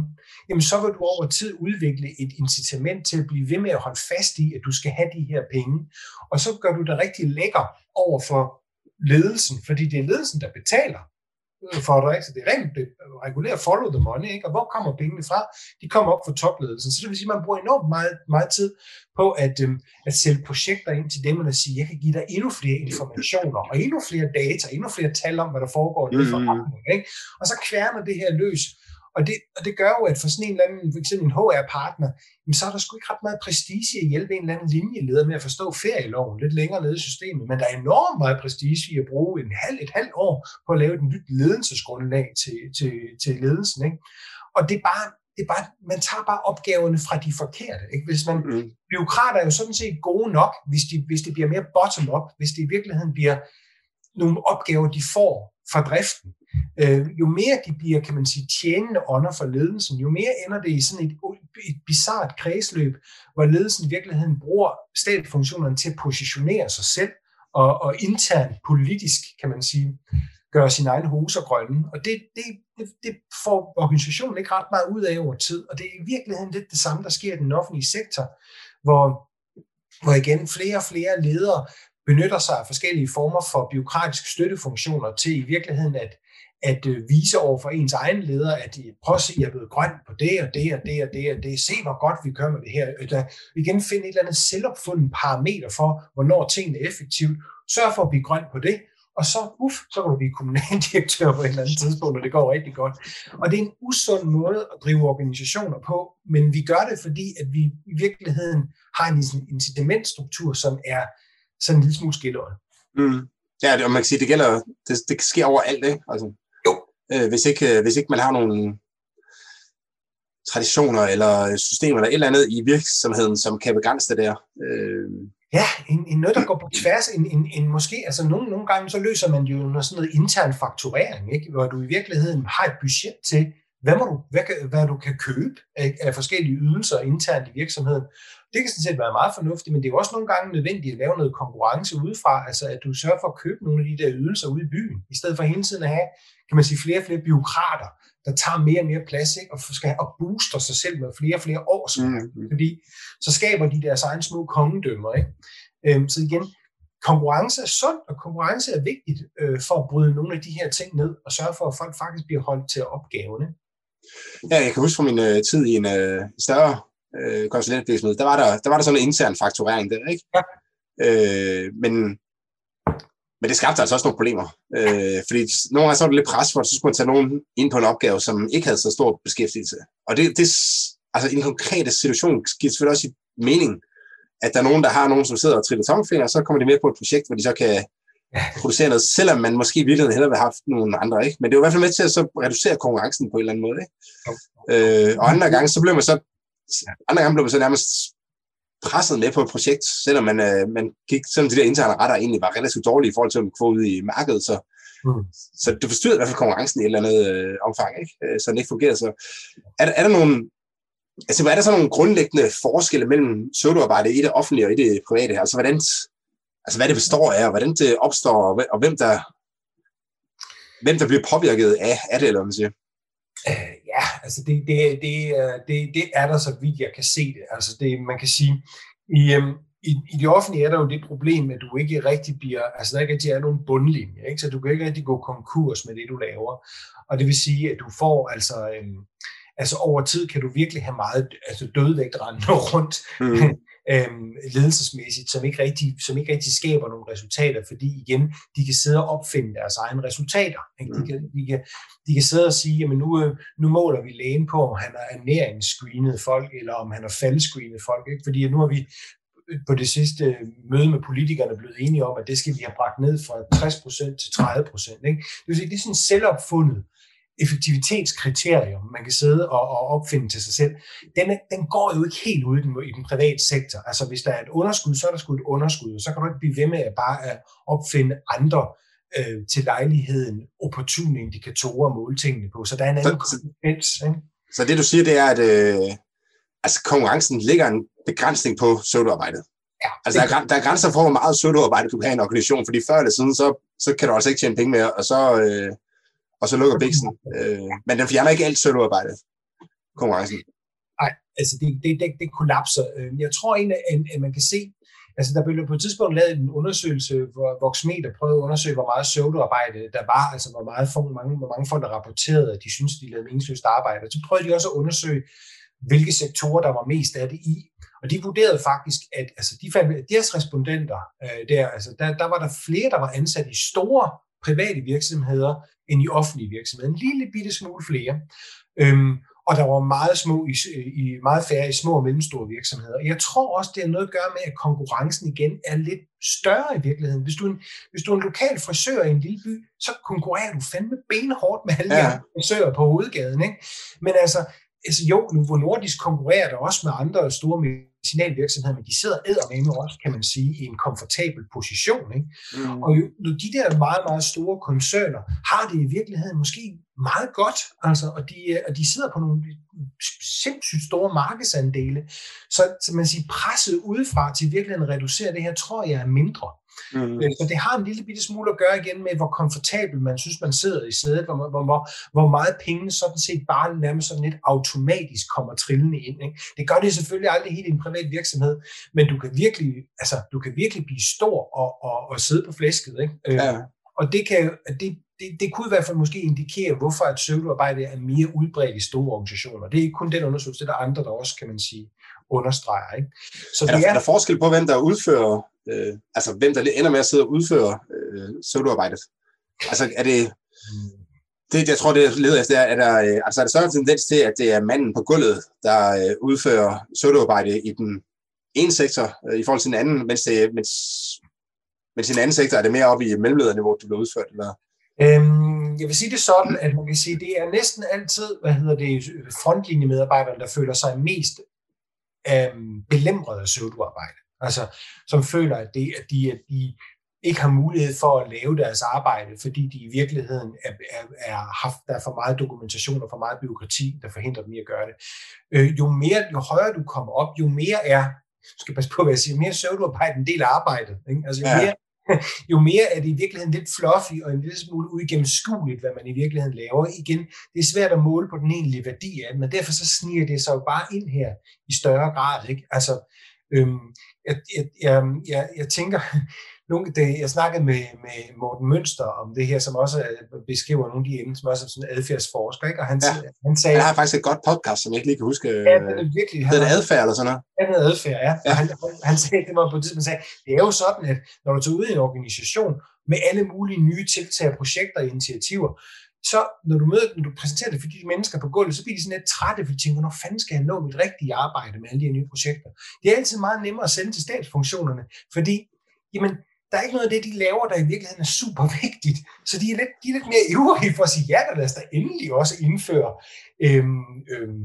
jamen så vil du over tid udvikle et incitament til at blive ved med at holde fast i, at du skal have de her penge. Og så gør du det rigtig lækker over for ledelsen, fordi det er ledelsen, der betaler for dig. Så det er rent regulært follow the money. Ikke? Og hvor kommer pengene fra? De kommer op fra topledelsen. Så det vil sige, at man bruger enormt meget, meget tid på at, øhm, at sælge projekter ind til dem, og sige, jeg kan give dig endnu flere informationer, og endnu flere data, endnu flere tal om, hvad der foregår i mm. forretning. Ikke? Og så kværner det her løs. Og det, og det gør jo, at for sådan en eller anden, for eksempel en HR-partner, så er der sgu ikke ret meget prestige i at hjælpe en eller anden linjeleder med at forstå ferieloven lidt længere nede i systemet, men der er enormt meget prestige i at bruge en halv, et halvt år på at lave et nyt ledelsesgrundlag til, til, til ledelsen. Ikke? Og det er bare, det er bare, man tager bare opgaverne fra de forkerte. Ikke? Hvis man, mm. Byråkrater er jo sådan set gode nok, hvis, de, hvis det bliver mere bottom-up, hvis det i virkeligheden bliver nogle opgaver, de får fra driften. Øh, jo mere de bliver, kan man sige, tjenende ånder for ledelsen, jo mere ender det i sådan et, et bizart kredsløb, hvor ledelsen i virkeligheden bruger statfunktionerne til at positionere sig selv, og, og internt politisk, kan man sige, gøre sin egen hose grønne. Og det, det, det, det får organisationen ikke ret meget ud af over tid. Og det er i virkeligheden lidt det samme, der sker i den offentlige sektor, hvor, hvor igen flere og flere ledere benytter sig af forskellige former for biokratiske støttefunktioner til i virkeligheden at, at øh, vise over for ens egen leder, at de at se, jeg er blevet grøn på det og det og det og det og det. Se, hvor godt vi kører med det her. Øh, eller igen finde et eller andet selvopfundet parameter for, hvornår tingene er effektivt. Sørg for at blive grøn på det, og så, uff, så kan du blive kommunaldirektør på et eller andet tidspunkt, og det går rigtig godt. Og det er en usund måde at drive organisationer på, men vi gør det, fordi at vi i virkeligheden har en incitamentstruktur, som er sådan en lille smule skilleret. Mm. Ja, det, og man kan sige, det gælder, det, det sker overalt, ikke? Altså. Øh, hvis, ikke, øh, hvis ikke man har nogle traditioner eller systemer eller et eller andet i virksomheden, som kan begrænse det der, øh, Ja, en, en noget, der går på tværs. En, en, en måske, altså nogle, nogle gange så løser man jo noget, sådan noget intern fakturering, ikke? hvor du i virkeligheden har et budget til, hvad, må du, hvad, hvad du kan købe af, af forskellige ydelser internt i virksomheden. Det kan sådan set være meget fornuftigt, men det er jo også nogle gange nødvendigt at lave noget konkurrence udefra, altså at du sørger for at købe nogle af de der ydelser ude i byen, i stedet for hele tiden at have, kan man sige, flere og flere byråkrater, der tager mere og mere plads, ikke? og skal og booster sig selv med flere og flere år, mm. fordi så skaber de deres egen små kongedømmer. Ikke? Øhm, så igen, konkurrence er sundt, og konkurrence er vigtigt øh, for at bryde nogle af de her ting ned, og sørge for, at folk faktisk bliver holdt til opgaven. Ja, jeg kan huske fra min øh, tid i en øh, større øh, konsulentvirksomhed, der var der, der var der sådan en intern fakturering der, ikke? Ja. Øh, men men det skabte altså også nogle problemer. Øh, fordi nogle gange så var det lidt pres for, at så skulle man tage nogen ind på en opgave, som ikke havde så stor beskæftigelse. Og det, det altså i en konkret situation giver selvfølgelig også mening, at der er nogen, der har nogen, som sidder og triller tommelfinger, og så kommer de med på et projekt, hvor de så kan producere noget, selvom man måske i virkeligheden hellere vil have haft nogle andre. Ikke? Men det er jo i hvert fald med til at så reducere konkurrencen på en eller anden måde. Ikke? Øh, og andre gange, så blev man så andre gange blev man så nærmest presset med på et projekt, selvom man, øh, man gik, selvom de der interne retter egentlig var relativt dårlige i forhold til, at man få ud i markedet, så, mm. så det forstyrrede i hvert fald konkurrencen i et eller andet øh, omfang, ikke? Øh, så den ikke fungerede. Så er, er der nogle, altså, er der så nogle grundlæggende forskelle mellem pseudoarbejde i det offentlige og i det private? Altså, hvordan, altså hvad det består af, og hvordan det opstår, og, og hvem der hvem der bliver påvirket af, af det, eller hvad man siger? Øh, ja, altså det, det, det, det, det er der så vidt jeg kan se det. Altså det, man kan sige, i, øhm, i, i det offentlige er der jo det problem, at du ikke rigtig bliver, altså der ikke rigtig er nogen bundlinje, ikke? så du kan ikke rigtig gå konkurs med det, du laver. Og det vil sige, at du får altså, øhm, altså over tid kan du virkelig have meget altså dødvægt rundt, mm. Øhm, ledelsesmæssigt, som ikke, rigtig, som ikke rigtig skaber nogle resultater, fordi igen, de kan sidde og opfinde deres egne resultater. Ikke? De, mm. kan, de, kan, de kan sidde og sige, jamen nu, øh, nu måler vi lægen på, om han har ernæringsscreenet folk, eller om han har faldscreenet folk. Ikke? Fordi nu har vi på det sidste møde med politikerne blevet enige om, at det skal vi have bragt ned fra 60% til 30%. Ikke? Det vil sige, det er sådan selvopfundet effektivitetskriterium, man kan sidde og, og opfinde til sig selv, den, den går jo ikke helt ud i den, i den private sektor. Altså hvis der er et underskud, så er der sgu et underskud, og så kan du ikke blive ved med at bare at opfinde andre øh, til lejligheden opportune indikatorer at måle tingene på. Så der er en anden konsekvens. Ikke? Så det du siger, det er, at øh, altså, konkurrencen ligger en begrænsning på pseudoarbejdet. Ja, altså, der, er, der er grænser for, hvor meget pseudoarbejde du kan have i en organisation, fordi før eller siden, så, så kan du altså ikke tjene penge mere, og så, øh, og så lukker Bixen. Øh, men den fjerner ikke alt sølvarbejde, konkurrencen. Nej, altså det, det, det, det kollapser. Øhm, jeg tror egentlig, at man kan se, altså der blev på et tidspunkt lavet en undersøgelse, hvor Voxmeter prøvede at undersøge, hvor meget pseudoarbejde der var, altså hvor, meget, hvor, mange, hvor mange folk, der rapporterede, at de synes de lavede meningsløst arbejde. Så prøvede de også at undersøge, hvilke sektorer, der var mest af det i. Og de vurderede faktisk, at altså, de fandt, deres respondenter øh, der, altså, der, der var der flere, der var ansat i store private virksomheder end i offentlige virksomheder. En lille bitte smule flere. Øhm, og der var meget, små i, i, meget færre i små og mellemstore virksomheder. Jeg tror også, det har noget at gøre med, at konkurrencen igen er lidt større i virkeligheden. Hvis du er en, hvis du er en lokal frisør i en lille by, så konkurrerer du fandme benhårdt med alle ja. de frisører på hovedgaden. Ikke? Men altså, altså jo, Novo Nordisk konkurrerer der også med andre store medicinalvirksomheder, men de sidder eddermame også, kan man sige, i en komfortabel position. Ikke? Mm. Og de der meget, meget store koncerner har det i virkeligheden måske meget godt, altså, og, de, og de sidder på nogle sindssygt store markedsandele. Så, så man siger, presset udefra til virkeligheden at reducere det her, tror jeg er mindre. Mm. Så det har en lille bitte smule at gøre igen med, hvor komfortabel man synes, man sidder i sædet, hvor, hvor, hvor, hvor meget penge sådan set bare nærmest sådan lidt automatisk kommer trillende ind. Ikke? Det gør det selvfølgelig aldrig helt i en privat virksomhed, men du kan virkelig, altså, du kan virkelig blive stor og, og, og sidde på flæsket. Ikke? Øh, ja. Og det, kan, det, det, det kunne i hvert fald måske indikere, hvorfor at pseudoarbejde er mere udbredt i store organisationer. Det er ikke kun den undersøgelse, det er der andre, der også, kan man sige, understreger. Ikke? Så er, der, det er, er der forskel på, hvem der udfører øh, altså hvem der ender med at sidde og udføre øh, pseudoarbejdet. Altså er det, det, jeg tror, det er leder efter, er, er der, øh, altså er der større tendens til, at det er manden på gulvet, der øh, udfører pseudoarbejde i den ene sektor øh, i forhold til den anden, mens, det, mens, mens i den anden sektor er det mere oppe i mellemlederniveau, det bliver udført? Eller? Øhm, jeg vil sige det sådan, at man kan sige, det er næsten altid, hvad hedder det, frontlinjemedarbejderne, der føler sig mest øhm, belemret af søvnarbejde. Altså, som føler, at, det, at, de, at de ikke har mulighed for at lave deres arbejde, fordi de i virkeligheden er, er, er haft, der er for meget dokumentation og for meget byråkrati, der forhindrer dem i at gøre det. Øh, jo, mere, jo højere du kommer op, jo mere er, skal passe på, hvad jeg siger, mere pseudoarbejde en del af arbejdet. Ikke? Altså, jo, ja. mere, jo mere er det i virkeligheden lidt fluffy og en lille smule uigennemskueligt, hvad man i virkeligheden laver. Igen, det er svært at måle på den egentlige værdi af det, men derfor så sniger det sig jo bare ind her i større grad. Ikke? Altså, øhm, jeg, jeg, jeg, jeg, jeg tænker, nogle, det, jeg snakkede med, med Morten Mønster om det her, som også beskriver nogle af de emner, som også er sådan adfærdsforsker, ikke? og han, ja. han sagde... Han har faktisk et godt podcast, som jeg ikke lige kan huske. Ja, det er virkelig. Det er adfærd eller sådan noget. Ja, det er adfærd, ja. ja. Han, han, sagde, det var på det, sagde, det er jo sådan, at når du tager ud i en organisation med alle mulige nye tiltag, projekter og initiativer, så når du møder, når du præsenterer det for de mennesker på gulvet, så bliver de sådan lidt trætte, fordi de tænker, hvornår fanden skal jeg nå mit rigtige arbejde med alle de her nye projekter? Det er altid meget nemmere at sende til statsfunktionerne, fordi jamen, der er ikke noget af det, de laver, der i virkeligheden er super vigtigt. Så de er lidt, de er lidt mere ivrige for at sige, ja, lad os da endelig også indføre øhm, øhm,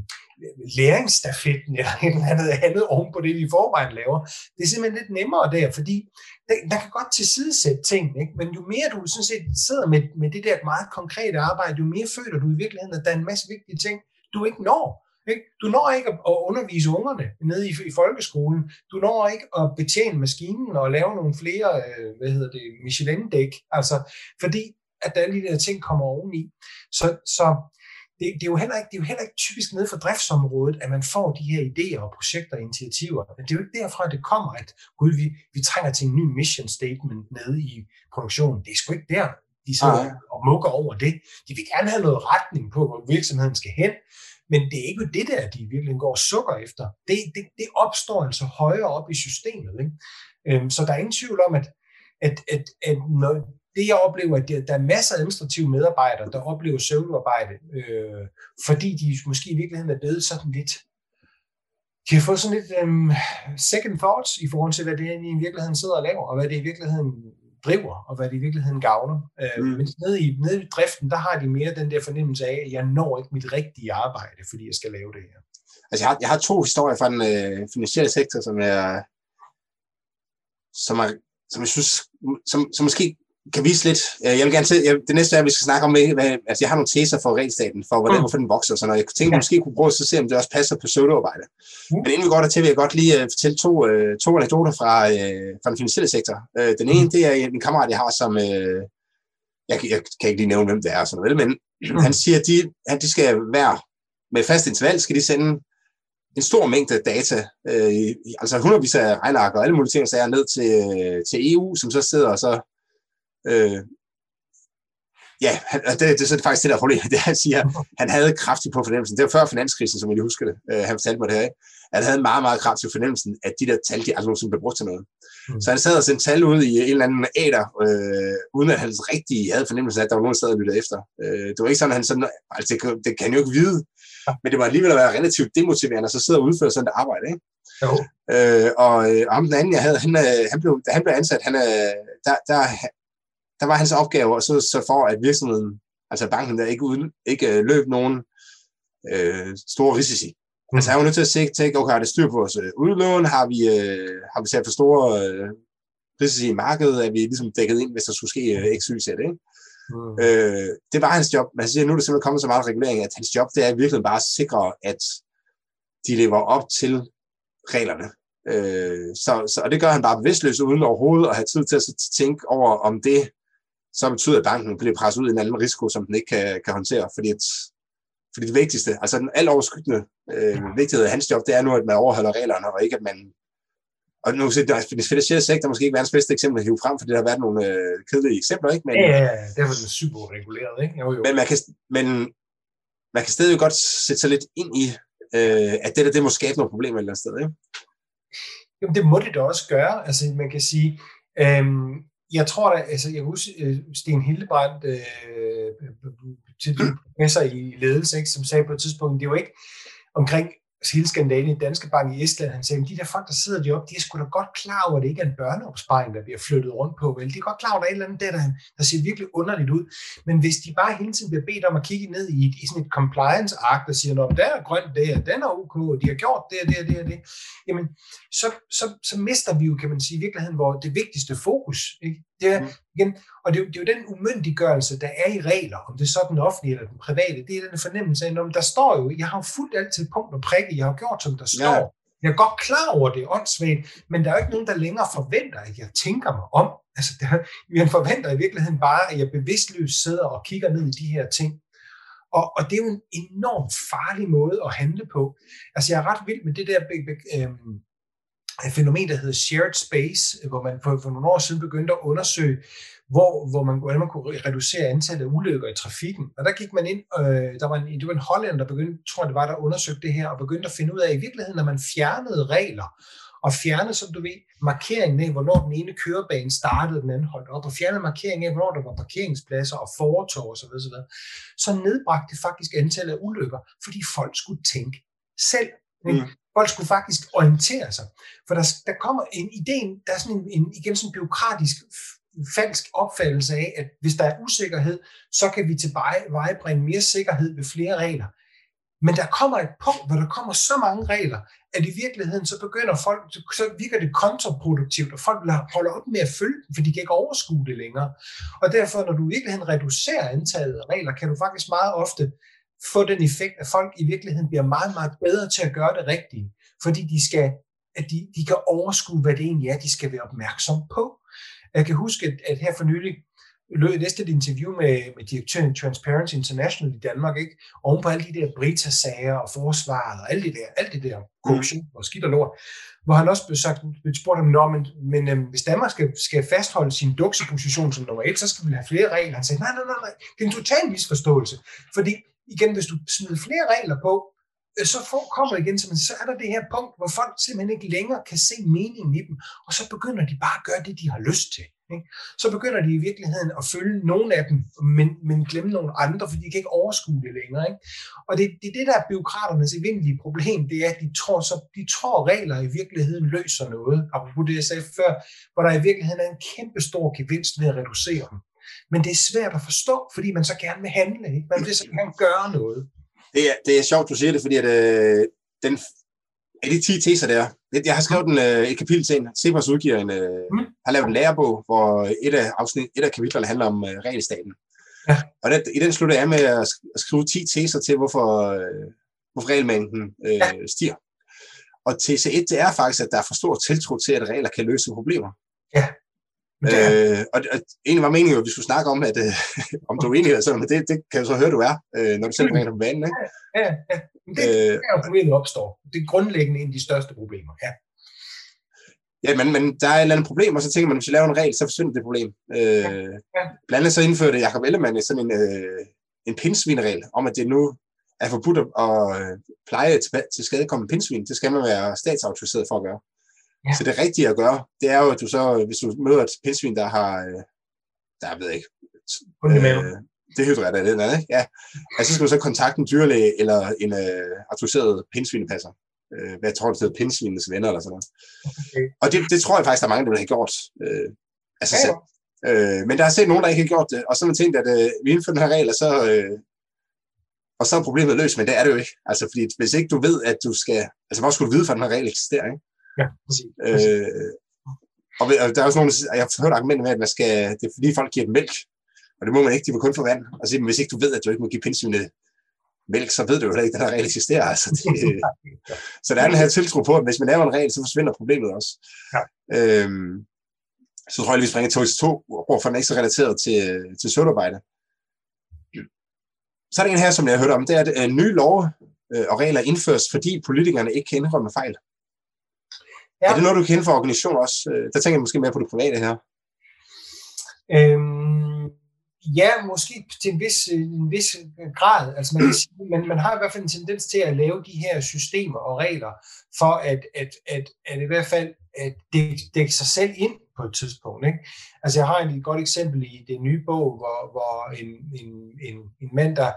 læringsstafetten eller et eller andet andet oven på det, vi i forvejen laver. Det er simpelthen lidt nemmere der, fordi der kan godt tilsidesætte ting, ikke? men jo mere du sådan set sidder med, med det der meget konkrete arbejde, jo mere føler du i virkeligheden, at der er en masse vigtige ting, du ikke når. Ikke? Du når ikke at undervise ungerne nede i, i folkeskolen. Du når ikke at betjene maskinen og lave nogle flere, øh, hvad hedder det, Michelin-dæk. Altså, fordi at der alle de der ting kommer oveni. Så, så det, det, er jo heller ikke, det er jo heller ikke typisk nede for driftsområdet, at man får de her idéer og projekter og initiativer. Men det er jo ikke derfra, det kommer, at gud, vi, vi trænger til en ny mission statement nede i produktionen. Det er sgu ikke der, de sidder ja. og mukker over det. De vil gerne have noget retning på, hvor virksomheden skal hen, men det er ikke det der, de virkelig går og sukker efter. Det, det, det opstår altså højere op i systemet. Ikke? Øhm, så der er ingen tvivl om, at, at, at, at når, det jeg oplever, at der er masser af administrative medarbejdere, der oplever søvnarbejde, øh, fordi de måske i virkeligheden er blevet sådan lidt, de har fået sådan lidt um, second thoughts i forhold til, hvad det er, de i virkeligheden sidder og laver, og hvad det i virkeligheden driver, og hvad det i virkeligheden gavner. Øh, mm. Men nede i, nede i driften, der har de mere den der fornemmelse af, at jeg når ikke mit rigtige arbejde, fordi jeg skal lave det her. Altså, jeg har, jeg har to historier fra den øh, finansielle sektor, som jeg, som, er, som jeg synes, som, som måske kan vise lidt. Øh, jeg vil gerne til, jeg, det næste er, at vi skal snakke om, hvad, altså jeg har nogle teser for regelstaten, for hvordan, mm. hvorfor den vokser, så når jeg tænker, at måske kunne prøve at se, om det også passer på pseudoarbejde. Mm. Men inden vi går der til, vil jeg godt lige uh, fortælle to, uh, to anekdoter fra, uh, fra den finansielle sektor. Uh, den ene, mm. det er en kammerat, jeg har, som, uh, jeg, jeg kan ikke lige nævne, hvem det er, sådan noget, men mm. han siger, at de, at de skal være med fast interval, skal de sende en stor mængde data, øh, altså hundredvis af regnarker og alle mulige ting, så er ned til, til EU, som så sidder og så Øh, ja, det, det, det er faktisk det der problem, det han siger, han havde kraftigt på fornemmelsen, det var før finanskrisen, som jeg husker det, øh, han fortalte mig det her, ikke? han havde meget, meget kraftigt fornemmelsen, at de der tal, de aldrig nogensinde blev brugt til noget. Mm. Så han sad og sendte tal ud i en eller anden æder, øh, uden at han rigtig havde fornemmelsen af, at der var nogen, der sad og lyttede efter. Øh, det var ikke sådan, at han sådan, altså det, det kan han jo ikke vide, men det må alligevel være relativt demotiverende at så sidde og udføre sådan et arbejde, ikke? Jo. Øh, og, øh, og ham den anden, jeg havde, han, øh, han blev, da han blev ansat, han, øh, der, der, der var hans opgave at så, så for, at virksomheden, altså banken, der ikke, uden, ikke øh, løb nogen øh, store risici. Mm. Altså han var nødt til at se, tænke, okay, har det styr på vores øh, udlån? Har vi, øh, har vi sat for store øh, risici i markedet? Er vi ligesom dækket ind, hvis der skulle ske øh, x, y, z, ikke? Mm. Øh, det var hans job. Man siger, nu er der simpelthen kommet så meget regulering, at hans job, det er virkelig bare at sikre, at de lever op til reglerne. Øh, så, så, og det gør han bare bevidstløst, uden overhovedet at have tid til at tænke over, om det så betyder, at banken bliver presset ud i en anden risiko, som den ikke kan, kan håndtere. Fordi, at, fordi det vigtigste, altså den alt overskyggende øh, vigtighed af hans job, det er nu, at man overholder reglerne, og ikke at man og nu kan det finansielle sektor måske ikke verdens bedste eksempel at hive frem, fordi der har været nogle øh, kedelige eksempler, ikke? Men, ja, ja, ja, derfor er den super reguleret, ikke? Jo, jo. Men man kan, men man kan stadig godt sætte sig lidt ind i, øh, at det der, det må skabe nogle problemer et eller andet sted, ikke? Jamen, det må det da også gøre. Altså, man kan sige, øhm, jeg tror da, altså, jeg husker øh, Sten Hildebrandt, øh, øh, øh til professor i ledelse, ikke, som sagde på et tidspunkt, det er jo ikke omkring Altså, hele skandalen i Danske Bank i Estland, han sagde, at de der folk, der sidder deroppe, de er sgu da godt klar over, at det ikke er en børneopsparing, der bliver flyttet rundt på. Vel? De er godt klar over, at der er et eller andet der, der, der ser virkelig underligt ud. Men hvis de bare hele tiden bliver bedt om at kigge ned i, i sådan et compliance-ark, der siger, at der er grønt der, den er ok, og de har gjort det og det og det og det, jamen, så, så, så mister vi jo, kan man sige, i virkeligheden, hvor det vigtigste fokus. Ikke? Det er, mm. igen, og det, det er jo den umyndiggørelse, der er i regler, om det er så den offentlige eller den private, det er den fornemmelse af, om der står jo, jeg har jo fuldt altid punkt og prikke, jeg har gjort, som der står. Ja. Jeg er godt klar over det, åndssvagt, men der er jo ikke nogen, der længere forventer, at jeg tænker mig om. Altså, der, man forventer i virkeligheden bare, at jeg bevidstløst sidder og kigger ned i de her ting. Og, og det er jo en enormt farlig måde at handle på. Altså, jeg er ret vild med det der øh, et fænomen, der hedder shared space, hvor man for, for nogle år siden begyndte at undersøge, hvor, hvor man, hvordan man kunne reducere antallet af ulykker i trafikken. Og der gik man ind, øh, der var en, det var en hollænder, der begyndte, tror jeg det var, der undersøgte det her, og begyndte at finde ud af, at i virkeligheden, når man fjernede regler, og fjernede, som du ved, markeringen af, hvornår den ene kørebane startede, den anden holdt op, og fjernede markeringen af, hvornår der var parkeringspladser og fortov osv., så, videre, så nedbragte det faktisk antallet af ulykker, fordi folk skulle tænke selv. Mm. Folk skulle faktisk orientere sig. For der, der kommer en idé, der er sådan en, en igen sådan en byråkratisk falsk opfattelse af, at hvis der er usikkerhed, så kan vi tilvejebringe mere sikkerhed ved flere regler. Men der kommer et punkt, hvor der kommer så mange regler, at i virkeligheden så begynder folk, så virker det kontraproduktivt, og folk holder op med at følge dem, for de kan ikke overskue det længere. Og derfor, når du i virkeligheden reducerer antallet af regler, kan du faktisk meget ofte få den effekt, at folk i virkeligheden bliver meget, meget bedre til at gøre det rigtige, fordi de skal at de, de kan overskue, hvad det egentlig er, de skal være opmærksom på. Jeg kan huske, at, her for nylig lød jeg næste et interview med, med direktøren i Transparency International i Danmark, ikke? oven på alle de der Brita-sager og forsvaret og alt det der, alt det der korruption og skidt og lort, hvor han også blev, sagt, blev spurgt om, Nå, men, men øhm, hvis Danmark skal, skal fastholde sin dukseposition som nummer et, så skal vi have flere regler. Han sagde, nej, nej, nej, nej, det er en total misforståelse. Fordi igen, hvis du smider flere regler på, øh, så får, kommer igen, så er der det her punkt, hvor folk simpelthen ikke længere kan se meningen i dem, og så begynder de bare at gøre det, de har lyst til. Ikke? Så begynder de i virkeligheden at følge nogle af dem, men, men glemme nogle andre, fordi de kan ikke overskue det længere. Ikke? Og det, det er det, der er byråkraternes evindelige problem, det er, at de tror, så, de tror regler i virkeligheden løser noget, apropos det, jeg sagde før, hvor der i virkeligheden er en kæmpe stor gevinst ved at reducere dem. Men det er svært at forstå, fordi man så gerne vil handle. Ikke? Man vil så gerne gøre noget. Det er, det er sjovt, du siger det, fordi at, øh, den, af de 10 teser der, jeg har skrevet en, øh, et kapitel til en. Cepos udgiver en, øh, mm. har lavet en lærebog, hvor et af, afsnit, et af kapitlerne handler om øh, regelstaten. Ja. Og den, i den slutter jeg med at skrive 10 teser til, hvorfor, øh, hvorfor regelmængden øh, ja. stiger. Og tese 1, det er faktisk, at der er for stor tiltro til, at regler kan løse problemer. Ja. Øh, og, og egentlig var meningen jo, at vi skulle snakke om, at, øh, om du er enig eller sådan, men det, det kan jeg så høre, du er, øh, når du selv bringer det på banen. Ikke? Ja, ja. Men det, øh, er jo problemet opstår. Det er grundlæggende en af de største problemer, ja. Ja, men, men der er et eller andet problem, og så tænker man, at hvis vi laver en regel, så forsvinder det problem. Øh, ja, ja. Blandt andet så indførte Jacob Ellemann sådan en, øh, en pindsvinregel, om at det nu er forbudt at øh, pleje til, til skadekommende pindsvin. Det skal man være statsautoriseret for at gøre. Ja. Så det rigtige at gøre, det er jo, at du så, hvis du møder et pindsvin, der har, øh, der ved jeg ikke, øh, Det det, den ikke? Ja. Altså, så skal du så kontakte en dyrlæge eller en øh, autoriseret pindsvinepasser. Øh, hvad tror, det hedder pindsvinenes venner eller sådan noget. Okay. Og det, det tror jeg faktisk, der er mange, der vil have gjort øh, sig ja, selv. Øh, men der er set nogen, der ikke har gjort det, og så har man tænkt, at øh, vi indfører den her regel, og så, øh, og så er problemet løst, men det er det jo ikke. Altså, fordi hvis ikke du ved, at du skal... Altså, hvor skulle du vide, for den her regel eksisterer, ikke? Ja, præcis. Øh, og der er også nogen, jeg har hørt argumentet med, at man skal, det er fordi folk giver dem mælk, og det må man ikke, de må kun få vand. Altså, hvis ikke du ved, at du ikke må give pindsvine mælk, så ved du jo heller ikke, at den her regel eksisterer. Altså, det, så der er den her tiltro på, at hvis man laver en regel, så forsvinder problemet også. Ja. Øhm, så tror jeg, at vi springer til to, for den er ikke så relateret til, til sødarbejde. Så er der en her, som jeg har hørt om, det er, at øh, nye love øh, og regler indføres, fordi politikerne ikke kan indrømme fejl. Ja. Er det noget, du kan kende for organisationer også? Øh, der tænker jeg måske mere på det private her. Øhm, ja, måske til en vis, en vis grad. Altså man, kan sige, man, man har i hvert fald en tendens til at lave de her systemer og regler for at, at, at, at i hvert fald at dække, dække sig selv ind på et tidspunkt. Ikke? Altså jeg har et godt eksempel i det nye bog, hvor, hvor en, en, en, en mand, der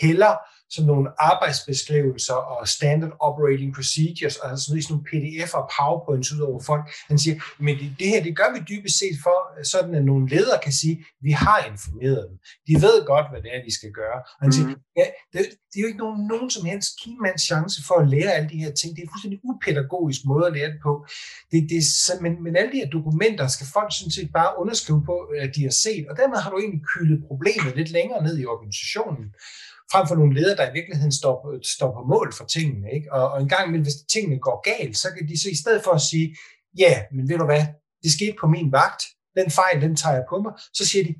hælder sådan nogle arbejdsbeskrivelser og standard operating procedures, og sådan nogle pdf'er og powerpoints ud over folk. Han siger, men det, det her, det gør vi dybest set for, sådan at nogle ledere kan sige, vi har informeret dem. De ved godt, hvad det er, de skal gøre. Og han mm. siger, ja, det, det er jo ikke nogen, nogen som helst kimands chance for at lære alle de her ting. Det er en fuldstændig upædagogisk måde at lære det på. Det, det, men, men alle de her dokumenter skal folk sådan set bare underskrive på, at de har set, og dermed har du egentlig kyldet problemet lidt længere ned i organisationen frem for nogle ledere, der i virkeligheden står, står på mål for tingene. Ikke? Og, og en gang imellem, hvis tingene går galt, så kan de så i stedet for at sige, ja, men ved du hvad, det skete på min vagt, den fejl, den tager jeg på mig, så siger de,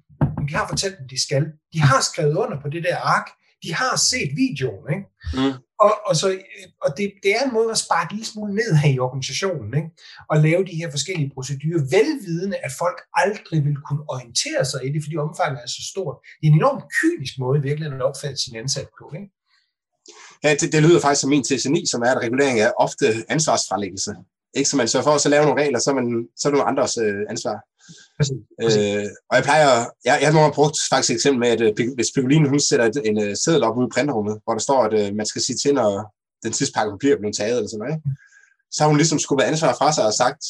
vi har fortalt dem, de skal. De har skrevet under på det der ark, de har set videoen. Ikke? Mm. Og, og, så, og det, det er en måde at spare en lille smule ned her i organisationen, ikke? og lave de her forskellige procedurer, velvidende, at folk aldrig vil kunne orientere sig i det, fordi omfanget er så stort. Det er en enormt kynisk måde i virkeligheden at opfatte sin ansat på. Ikke? Ja, det, det lyder faktisk som min TC9, som er, at regulering er ofte ansvarsfralæggelse. Ikke så man sørger for at så lave nogle regler, så er, man, så er det nogle andres øh, ansvar. Øh, og jeg plejer, jeg, jeg har brugt faktisk et eksempel med, at øh, hvis Piccolino hun sætter en, en uh, seddel op ude i printerrummet, hvor der står, at uh, man skal sige til, når den sidste pakke papir er blevet taget, eller sådan noget, ikke? så har hun ligesom være ansvar fra sig og sagt,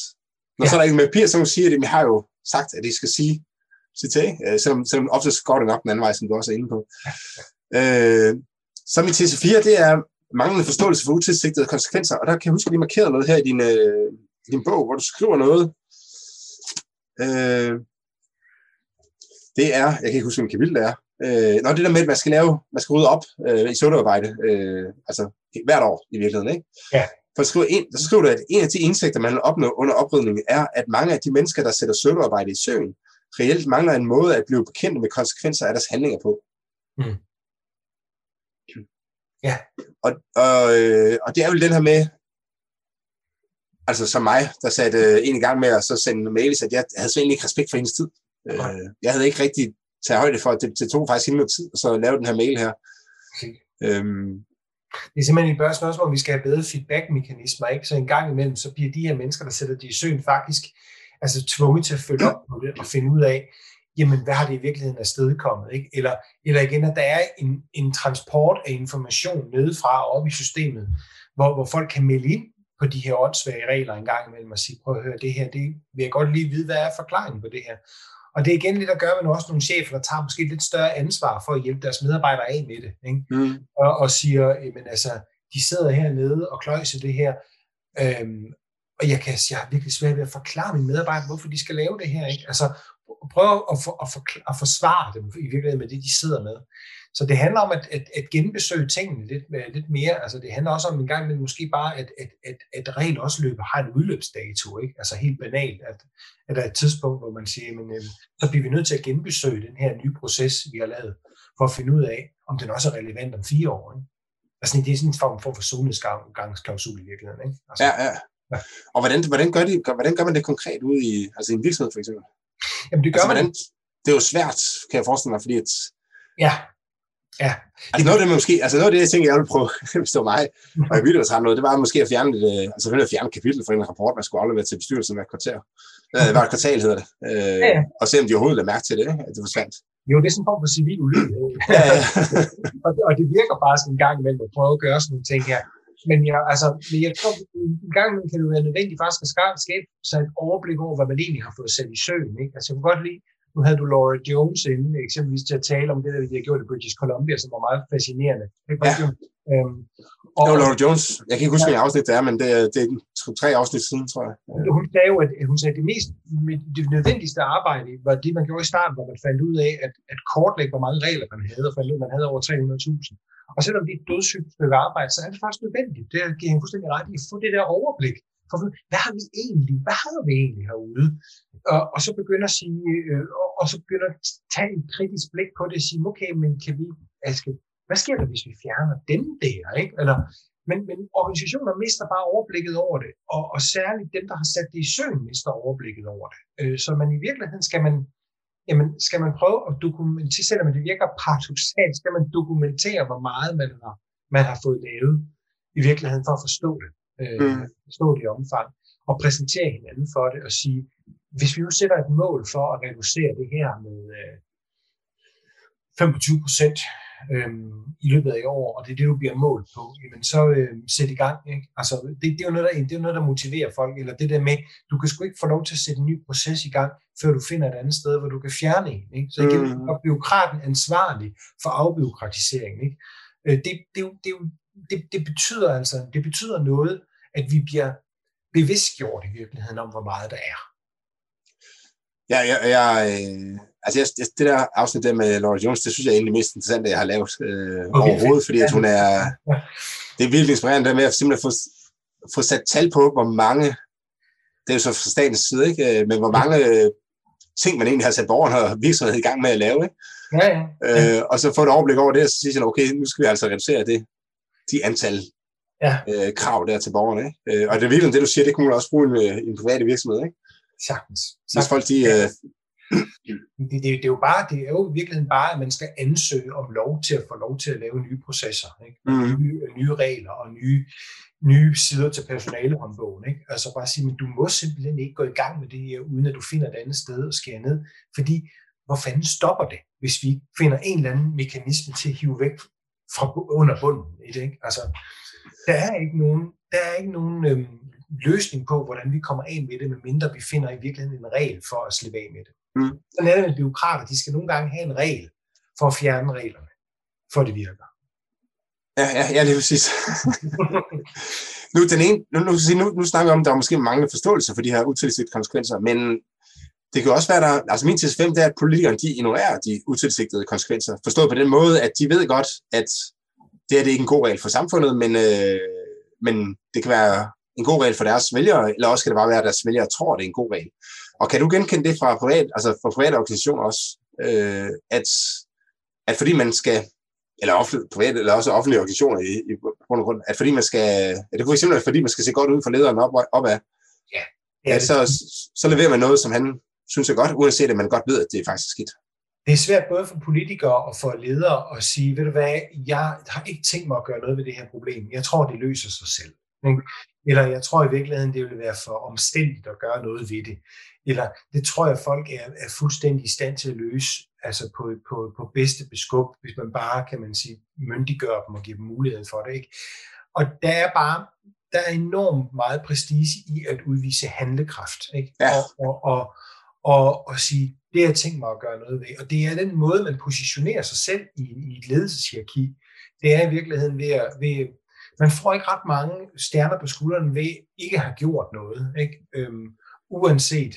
når ja. så er der ikke med papir, så hun siger det, men jeg har jo sagt, at de skal sige, sige til, uh, selvom, selvom ofte går det nok den anden vej, som du også er inde på. Øh, så min TC4, det er manglende forståelse for utilsigtede konsekvenser, og der kan jeg huske, at vi markerede noget her i din, øh, din bog, hvor du skriver noget, Øh, det er, jeg kan ikke huske, hvilken kapitel det er. Øh, når det der med, at man skal lave, man skal rydde op øh, i søvnarbejde, øh, altså hvert år i virkeligheden, ikke? Ja. For at skrive ind, så skriver du, at en af de indsigter, man vil opnå under oprydningen, er, at mange af de mennesker, der sætter søvnarbejde i søvn, reelt mangler en måde at blive bekendt med konsekvenser af deres handlinger på. Mm. Ja. Og, og, øh, og det er jo den her med, altså som mig, der satte øh, en i gang med at så sende mails, at jeg havde så egentlig ikke respekt for hendes tid. Øh, jeg havde ikke rigtig taget højde for, at det, det tog faktisk hende noget tid, at så lave den her mail her. Okay. Øhm, det er simpelthen et spørgsmål, hvor vi skal have bedre feedback-mekanismer, ikke? Så en gang imellem, så bliver de her mennesker, der sætter det i søen, faktisk altså tvunget til at følge op på det og finde ud af, jamen, hvad har det i virkeligheden afstedkommet, ikke? Eller, eller igen, at der er en, en transport af information nedefra og op i systemet, hvor, hvor folk kan melde ind på de her åndssvage regler en gang imellem og sige, prøv at høre, det her, det vil jeg godt lige vide, hvad er forklaringen på det her. Og det er igen lidt at gøre med også nogle chefer, der tager måske lidt større ansvar for at hjælpe deres medarbejdere af med det. Ikke? Mm. Og, og siger, men altså, de sidder hernede og kløjser det her, øhm, og jeg, kan, jeg har virkelig svært ved at forklare mine medarbejdere, hvorfor de skal lave det her. Ikke? Altså, prøve at, for, at, for, at forsvare dem i virkeligheden med det, de sidder med. Så det handler om at, at, at genbesøge tingene lidt, lidt mere. Altså det handler også om en gang, men måske bare, at, at, at, at regel også løber har en udløbsdato. Ikke? Altså helt banalt, at, at der er et tidspunkt, hvor man siger, men øh, så bliver vi nødt til at genbesøge den her nye proces, vi har lavet, for at finde ud af, om den også er relevant om fire år. Ikke? Altså det er sådan en form for forsoningsgangsklausul i virkeligheden. Ikke? Altså, ja, ja. ja. Og hvordan, hvordan, gør de, hvordan gør man det konkret ude i, altså i en virksomhed for eksempel? Jamen det gør altså, man... Hvordan, det er jo svært, kan jeg forestille mig, fordi at, Ja, Ja. Altså noget af det, måske, altså noget af det, jeg tænker, jeg ville prøve, hvis det var mig, og jeg ville noget, det var måske at fjerne, det, altså at fjerne et kapitel fra en rapport, man skulle aflevere til bestyrelsen hver kvarter. Det var et kvartal, hedder det. Øh, ja, ja. Og se, om de overhovedet lagde mærke til det, at det forsvandt. Jo, det er sådan en form for civil ulydighed. og, og det virker bare sådan en gang imellem at prøve at gøre sådan nogle ting her. Men jeg, altså, men jeg tror, en gang imellem kan det være nødvendigt faktisk at skabe sig et overblik over, hvad man egentlig har fået sat i søen. Ikke? Altså, jeg kunne godt lide, nu havde du Laura Jones inde, eksempelvis til at tale om det, der vi har gjort i British Columbia, som var meget fascinerende. Ikke? Ja. Øhm, og, jo, Laura Jones. Jeg kan ikke huske, hvilket afsnit det er, men det, det er tre afsnit siden, tror jeg. Hun sagde jo, at hun sagde, at det, mest, det nødvendigste arbejde var det, man gjorde i starten, hvor man fandt ud af, at, at kortlægge, hvor mange regler man havde, og fandt ud, at man havde over 300.000. Og selvom det er et dødssygt stykke arbejde, så er det faktisk nødvendigt. Det giver hende fuldstændig ret i at få det der overblik. For hvad har vi egentlig? Hvad har vi egentlig herude? Og, og så begynder at sige, øh, og, og så begynder at tage et kritisk blik på det og sige, okay, men kan vi, Aske, hvad sker der, hvis vi fjerner dem der? Ikke? Eller, men, men organisationer mister bare overblikket over det, og, og særligt dem, der har sat det i søen, mister overblikket over det. Øh, så man i virkeligheden skal man, jamen, skal man prøve at dokumentere, selvom det virker paradoxalt, skal man dokumentere, hvor meget man har, man har fået lavet i virkeligheden for at forstå det, øh, mm. forstå det i omfang, og præsentere hinanden for det, og sige, hvis vi nu sætter et mål for at reducere det her med øh, 25 procent øhm, i løbet af i år, og det er det, du bliver målt på, jamen så øh, sæt i gang. Ikke? Altså, det, det, er jo noget, der, det er jo noget, der motiverer folk, eller det der med, du kan sgu ikke få lov til at sætte en ny proces i gang, før du finder et andet sted, hvor du kan fjerne en. Ikke? Så igen, mm. er byråkraten ansvarlig for afbyråkratisering. Ikke? Øh, det, det, det, det, det, betyder altså, det betyder noget, at vi bliver bevidstgjort i virkeligheden om, hvor meget der er. Ja, jeg, jeg, øh, altså jeg, det der afsnit der med Laura Jones, det synes jeg er egentlig mest interessant, jeg har lavet øh, okay, overhovedet, fordi at hun er, det er virkelig inspirerende der med at simpelthen få, få sat tal på, hvor mange, det er jo så fra statens side, ikke? Øh, men hvor mange øh, ting, man egentlig har sat borgerne og virksomheden i gang med at lave. Ikke? Ja, ja. Øh, og så få et overblik over det, og så sige, okay, nu skal vi altså reducere det, de antal ja. øh, krav der til borgerne. Ikke? Øh, og det er virkelig det, du siger, det kunne man også bruge i en, en privat virksomhed. Ikke? Sagtens. Sagtens. Hvis folk de, øh, det, det, det, er jo bare, det er jo i virkeligheden bare, at man skal ansøge om lov til at få lov til at lave nye processer, ikke? Mm. Nye, nye regler og nye, nye sider til personalehåndbogen. Ikke? Altså bare sige, men du må simpelthen ikke gå i gang med det her, uden at du finder et andet sted at skære ned. Fordi hvor fanden stopper det, hvis vi finder en eller anden mekanisme til at hive væk fra under bunden i det? Ikke? Altså, der er ikke nogen, der er ikke nogen øhm, løsning på, hvordan vi kommer af med det, medmindre vi finder i virkeligheden en regel for at slippe af med det. Mm. Sådan er det med byråkrater. De skal nogle gange have en regel for at fjerne reglerne, for det virker. Ja, ja, ja lige præcis. nu, den ene, nu, nu, nu, nu snakker vi om, at der er måske mange forståelse for de her utilsigtede konsekvenser, men det kan også være, der, altså min til 5, det er, at politikerne de ignorerer de utilsigtede konsekvenser. Forstået på den måde, at de ved godt, at det er det ikke en god regel for samfundet, men, øh, men det kan være en god regel for deres vælgere, eller også kan det bare være, at deres vælgere tror, det er en god regel. Og kan du genkende det fra, privat, altså fra private organisationer også, øh, at, at fordi man skal, eller offentlig, private, eller også offentlige organisationer i, i grund og grund, at fordi man skal, at det kunne simpelthen være, fordi man skal se godt ud for lederen op, opad, ja, ja, så, så leverer man noget, som han synes er godt, uanset at man godt ved, at det er faktisk skidt. Det er svært både for politikere og for ledere at sige, ved du hvad, jeg har ikke tænkt mig at gøre noget ved det her problem. Jeg tror, det løser sig selv. Eller jeg tror i virkeligheden, det vil være for omstændigt at gøre noget ved det. Eller det tror jeg, folk er, er fuldstændig i stand til at løse altså på, på, på bedste beskub, hvis man bare, kan man sige, myndiggør dem og give dem mulighed for det. Ikke? Og der er bare, der er enormt meget prestige i at udvise handlekraft. Ikke? Ja. Og, og, og, og, og sige, det har jeg tænkt mig at gøre noget ved. Og det er den måde, man positionerer sig selv i, i et ledelseshierarki. Det er i virkeligheden ved at, ved, man får ikke ret mange stjerner på skulderen ved ikke at have gjort noget, ikke? Øhm, uanset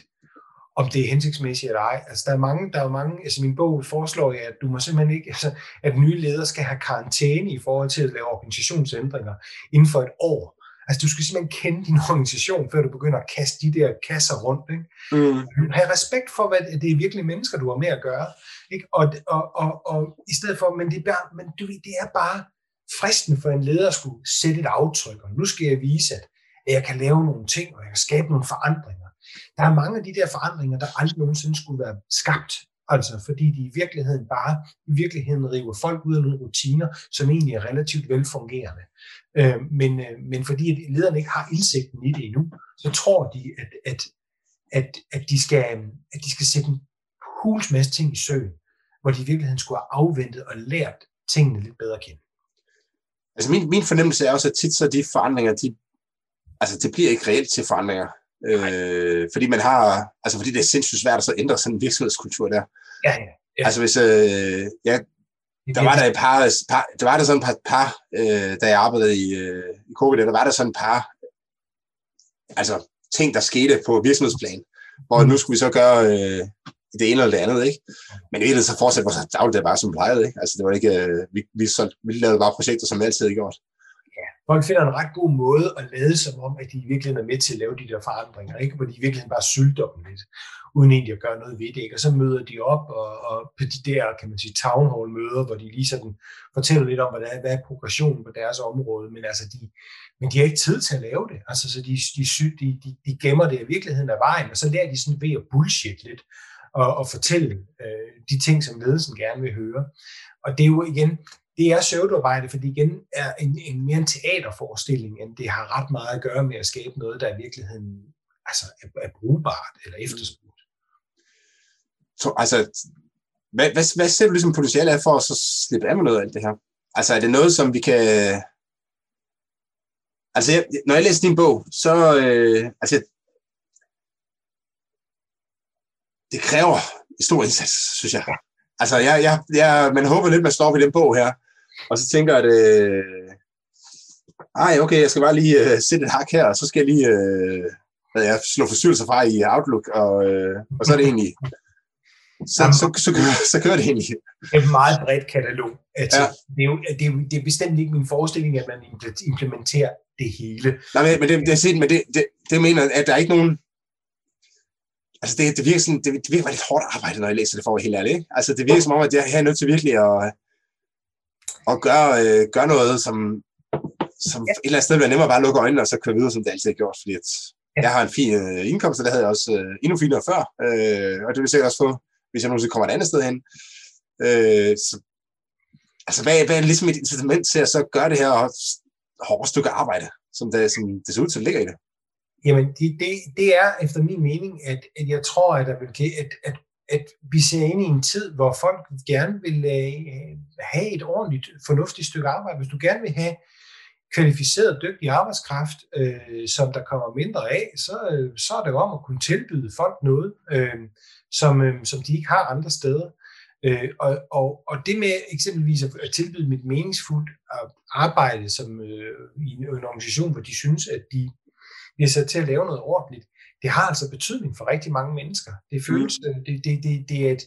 om det er hensigtsmæssigt eller ej. Altså, der er mange, der er mange, altså min bog foreslår jeg, at du må simpelthen ikke, altså, at nye ledere skal have karantæne i forhold til at lave organisationsændringer inden for et år. Altså, du skal simpelthen kende din organisation, før du begynder at kaste de der kasser rundt. Ikke? Mm. Have respekt for, hvad det er virkelig mennesker, du har med at gøre. Ikke? Og, og, og, og, i stedet for, men det er bare, men du, det er bare fristende for en leder at skulle sætte et aftryk, og nu skal jeg vise, at jeg kan lave nogle ting, og jeg kan skabe nogle forandringer. Der er mange af de der forandringer, der aldrig nogensinde skulle være skabt, altså fordi de i virkeligheden bare i virkeligheden river folk ud af nogle rutiner, som egentlig er relativt velfungerende. Øh, men, øh, men fordi at lederne ikke har indsigten i det endnu, så tror de, at, at, at, at, de, skal, at de skal sætte en huls masse ting i søen, hvor de i virkeligheden skulle have afventet og lært tingene lidt bedre at kende. Altså min, min fornemmelse er også, at tit så de forandringer, de, altså det bliver ikke reelt til forandringer. Øh, fordi man har, altså fordi det er sindssygt svært at så ændre sådan en virksomhedskultur der. Ja, ja. ja. Altså hvis, øh, ja, der var der et par, par der var der sådan et par, par øh, da jeg arbejdede i, øh, i COVID, der var der sådan et par, altså ting, der skete på virksomhedsplan, hvor mm. nu skulle vi så gøre øh, det ene eller det andet, ikke? Men i så fortsatte vores dagligdag bare som plejede, ikke? Altså det var ikke, øh, vi, vi, så, vi lavede bare projekter, som vi altid havde gjort. Folk finder en ret god måde at lade som om, at de i virkeligheden er med til at lave de der forandringer, ikke? Hvor de i virkeligheden bare sylter dem lidt uden egentlig at gøre noget ved det. Ikke? Og så møder de op og, og på de der, kan man sige, town hall møder, hvor de lige sådan fortæller lidt om, hvad, der er, hvad er progressionen på deres område, men altså de, men de har ikke tid til at lave det. Altså, så de, de, de, de, de gemmer det i virkeligheden af vejen, og så lærer de sådan ved at bullshit lidt og, og fortælle øh, de ting, som ledelsen gerne vil høre. Og det er jo igen, det er søvdearbejde, fordi igen er en, en mere en teaterforestilling, end det har ret meget at gøre med at skabe noget, der i virkeligheden altså, er, er brugbart eller efterspurgt to, altså, hvad, hvad, hvad ser du ligesom potentiale er for at så slippe af med noget af alt det her? Altså, er det noget, som vi kan... Altså, jeg, når jeg læser din bog, så... Øh, altså, det kræver en stor indsats, synes jeg. Altså, jeg, jeg, jeg, man håber lidt, man står i den bog her, og så tænker jeg, at øh, ej, okay, jeg skal bare lige øh, sætte et hak her, og så skal jeg lige øh, jeg slå forstyrrelser fra i Outlook, og, øh, og så er det egentlig så, Jamen, så, så, kører, så kører det egentlig. Det er et meget bredt katalog. Altså, ja. det, er jo, det, er, det er bestemt ikke min forestilling, at man implementerer det hele. Nej, men, men det, det, er men det, det, det mener, at der er ikke nogen... Altså, det, det virker sådan, det, det virker lidt hårdt arbejde, når jeg læser det for at være helt ærlig. Ikke? Altså, det virker som om, at jeg, jeg er nødt til virkelig at, at gøre, øh, gøre noget, som, som ja. et eller andet sted bliver nemmere bare at lukke øjnene, og så køre videre, som det altid har gjort. Fordi at ja. jeg har en fin øh, indkomst, og det havde jeg også øh, endnu finere før. Øh, og det vil sikkert også få hvis jeg nogensinde kommer et andet sted hen. Øh, så, altså, hvad, hvad er ligesom et incitament til at så gøre det her hårde stykke arbejde, som det, som det ser ud til at ligge i det? Jamen, det, det, det er efter min mening, at, at jeg tror, at, vil, at, at, at vi ser ind i en tid, hvor folk gerne vil uh, have et ordentligt, fornuftigt stykke arbejde. Hvis du gerne vil have kvalificeret, dygtig arbejdskraft, øh, som der kommer mindre af, så, øh, så er det jo om at kunne tilbyde folk noget, øh, som, øh, som de ikke har andre steder. Øh, og, og, og det med eksempelvis at tilbyde mit meningsfuldt arbejde som, øh, i en, en organisation, hvor de synes, at de bliver sat til at lave noget ordentligt, det har altså betydning for rigtig mange mennesker. Det føles, mm. det, det, det, det, er et,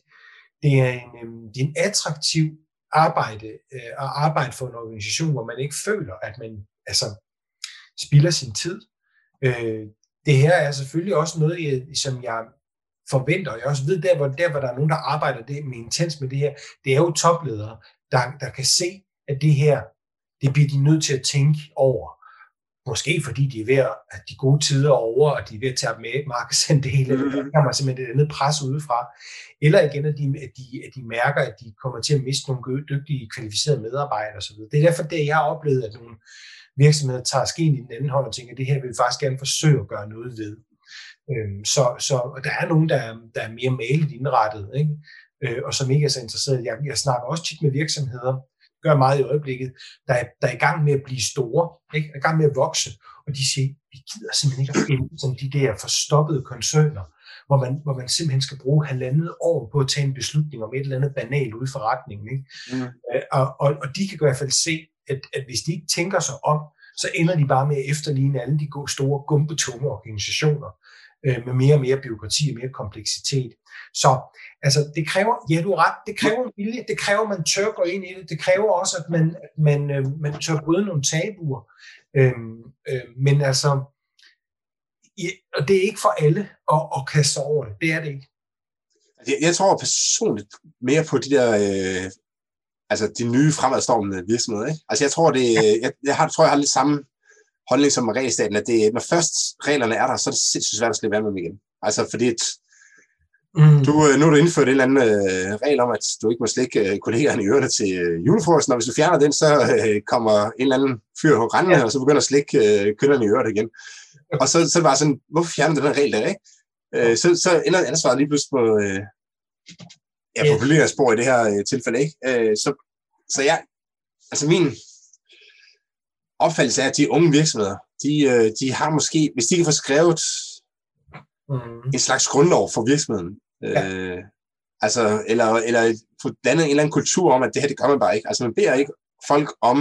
det, er en, øh, det er en attraktiv arbejde øh, og arbejde for en organisation, hvor man ikke føler, at man altså spilder sin tid. Øh, det her er selvfølgelig også noget, som jeg forventer, og jeg også ved, der hvor, der hvor der er nogen, der arbejder det med intens med det her, det er jo topledere, der, der kan se, at det her, det bliver de nødt til at tænke over. Måske fordi de er ved at de gode tider over, og de er ved at tage med markedsandele, eller der man simpelthen et andet pres udefra. Eller igen, at de, at, de, at de mærker, at de kommer til at miste nogle dygtige, kvalificerede medarbejdere osv. Det er derfor, det jeg har oplevet, at nogle virksomheder tager skeen i den anden hånd og tænker, at det her vil vi faktisk gerne forsøge at gøre noget ved. Øhm, så, så der er nogen, der er, der er mere malet indrettet, ikke? Øh, og som ikke er så interesseret. Jeg, jeg snakker også tit med virksomheder, gør meget i øjeblikket, der er, der er i gang med at blive store, ikke? er i gang med at vokse, og de siger, vi gider simpelthen ikke at finde sådan de der forstoppede koncerner, hvor man, hvor man simpelthen skal bruge halvandet år på at tage en beslutning om et eller andet banal ud for retningen. Ikke? Mm. Øh, og, og, og de kan i hvert fald se, at, at hvis de ikke tænker sig om, så ender de bare med at efterligne alle de gode, store, gumpetunge organisationer øh, med mere og mere byråkrati og mere kompleksitet. Så altså, det kræver, ja du har ret, det kræver en vilje, det kræver, at man tør gå ind i det, det kræver også, at man, at man, øh, man tør bryde nogle tabuer. Øh, øh, men altså, og det er ikke for alle at, at kaste sig over det, det er det ikke. Jeg, jeg tror personligt mere på de der, øh, altså de nye fremadstormende virksomheder. Ikke? Altså jeg tror, det, jeg, jeg har, tror, jeg har lidt samme holdning som regelstaten, at det, når først reglerne er der, så er det sindssygt svært at slippe af med dem igen. Altså fordi Mm. Du, øh, nu har du indført en eller anden øh, regel om, at du ikke må slikke øh, kollegaerne i ørerne til øh, julefrokosten, og hvis du fjerner den, så øh, kommer en eller anden fyr på randen, ja. og så begynder at slikke øh, kønnerne i øret igen. Og så, så er det bare sådan, hvorfor fjerner du den regel der, ikke? Øh, så, så ender ansvaret lige pludselig på, øh, ja, på politikers spor i det her øh, tilfælde, ikke? Øh, så, så ja, altså min opfattelse er, at de unge virksomheder, de, øh, de har måske, hvis de kan få skrevet mm. en slags grundlov for virksomheden, ja. øh, altså, eller, eller få dannet en eller anden kultur om, at det her, det gør man bare ikke. Altså man beder ikke folk om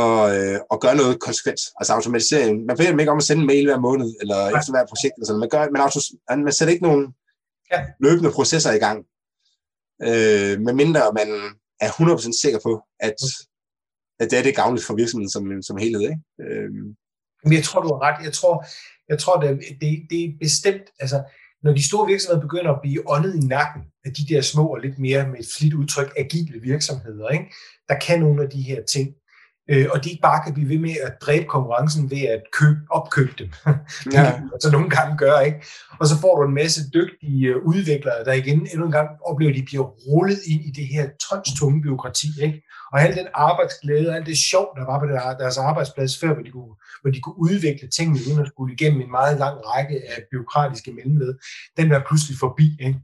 at, øh, at gøre noget konsekvent, altså automatisering. Man beder dem ikke om at sende en mail hver måned, eller ja. efter hver projekt, eller sådan. Man, gør, man, auto, man sætter ikke nogen ja. løbende processer i gang, øh, medmindre man er 100% sikker på, at, at det er det gavnligt for virksomheden som, som helhed. Ikke? Øh. Men jeg tror, du har ret. Jeg tror, jeg tror det, det, det er bestemt, altså når de store virksomheder begynder at blive åndet i nakken af de der små og lidt mere med et flit udtryk agile virksomheder, ikke? der kan nogle af de her ting, øh, og de ikke bare kan blive ved med at dræbe konkurrencen ved at købe, opkøbe dem. det ja. kan altså nogle gange gøre, ikke? Og så får du en masse dygtige øh, udviklere, der igen endnu en gang oplever, at de bliver rullet ind i det her tons tunge byråkrati, ikke? Og al den arbejdsglæde og alt det sjov, der var på deres arbejdsplads før, hvor de kunne, hvor de kunne udvikle tingene uden at skulle igennem en meget lang række af byråkratiske mellemled, den var pludselig forbi. Ikke?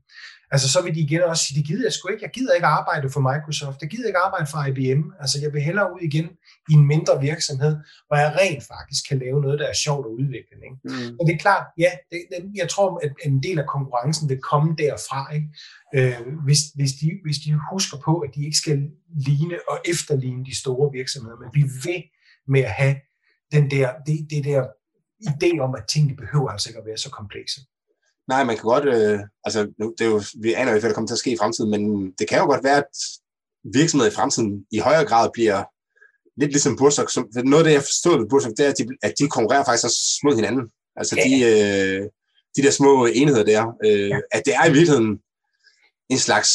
Altså, så vil de igen også sige, det gider jeg sgu ikke. Jeg gider ikke arbejde for Microsoft. Jeg gider ikke arbejde for IBM. Altså, jeg vil hellere ud igen i en mindre virksomhed, hvor jeg rent faktisk kan lave noget, der er sjovt at udvikle. Ikke? Mm. Men det er klart, ja, det, det, jeg tror, at en del af konkurrencen vil komme derfra. Ikke? Øh, hvis, hvis, de, hvis de husker på, at de ikke skal ligne og efterligne de store virksomheder, men blive ved med at have den der, det, det der idé om, at tingene behøver altså ikke at være så komplekse. Nej, man kan godt, øh, altså det er jo, vi aner jo hvad der kommer til at ske i fremtiden, men det kan jo godt være, at virksomheder i fremtiden i højere grad bliver lidt ligesom Bursok. Som, noget af det, jeg forstod ved Bursok, det er, at de, at de konkurrerer faktisk også mod hinanden. Altså ja. de, øh, de der små enheder der. Øh, ja. At det er i virkeligheden en slags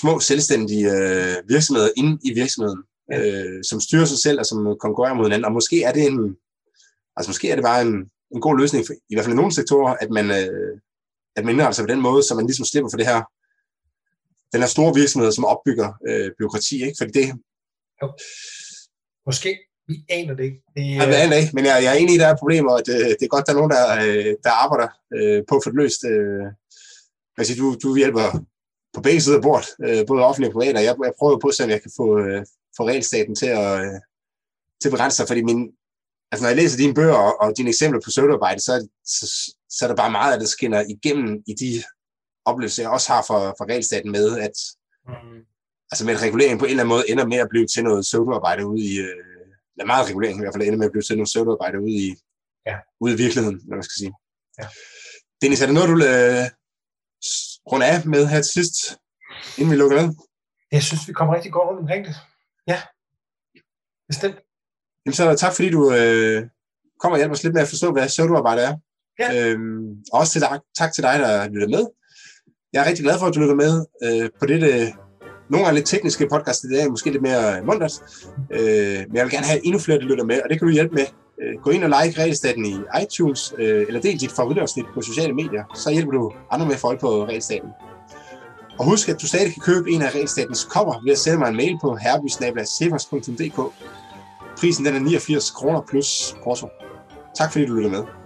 små selvstændige øh, virksomheder inde i virksomheden, ja. øh, som styrer sig selv og som konkurrerer mod hinanden. Og måske er det en, altså måske er det bare en, en god løsning, for, i hvert fald i nogle sektorer, at man, øh, at man indretter sig på den måde, så man ligesom slipper for det her, den her store virksomhed, som opbygger øh, byråkrati, ikke? Fordi det... Jo. Måske. Vi aner det ikke. Det, øh... jeg aner ikke, men jeg, jeg er enig i, at der er problemer, og det, det er godt, der er nogen, der, øh, der arbejder øh, på at få det løst. Øh, altså, du, du hjælper på begge sider af bordet, øh, både offentlig og privat, og jeg, jeg prøver på, at jeg kan få, øh, få regelstaten til at, øh, til at begrænse sig, fordi min, altså når jeg læser dine bøger og, og dine eksempler på søvnarbejde, så, så, så er der bare meget, der skinner igennem i de oplevelser, jeg også har fra, fra regelstaten med, at mm. altså med regulering på en eller anden måde ender med at blive til noget søvnarbejde ude i, øh, eller meget regulering i hvert fald ender med at blive til noget søvnarbejde ude i, ja. ude i virkeligheden, når man skal sige. Ja. Dennis, er der noget, du vil øh, runde af med her til sidst, inden vi lukker ned? Jeg synes, vi kommer rigtig godt rundt omkring det. Ja, bestemt. Jamen, så tak fordi du øh, kommer og hjælper os lidt med at forstå, hvad søvnarbejde er. Ja. Øhm, og også til dig, tak til dig, der lytter med. Jeg er rigtig glad for, at du lytter med øh, på dette nogle gange lidt tekniske podcast i dag, måske lidt mere mundret. Øh, men jeg vil gerne have endnu flere, der lytter med, og det kan du hjælpe med. Øh, gå ind og like Regelstaten i iTunes, øh, eller del dit favoritafsnit på sociale medier, så hjælper du andre med folk på Regelstaten. Og husk, at du stadig kan købe en af Regelstatens kopper ved at sende mig en mail på herbysnabla.sefers.dk. Prisen den er 89 kroner plus porto. Tak fordi du lyttede med.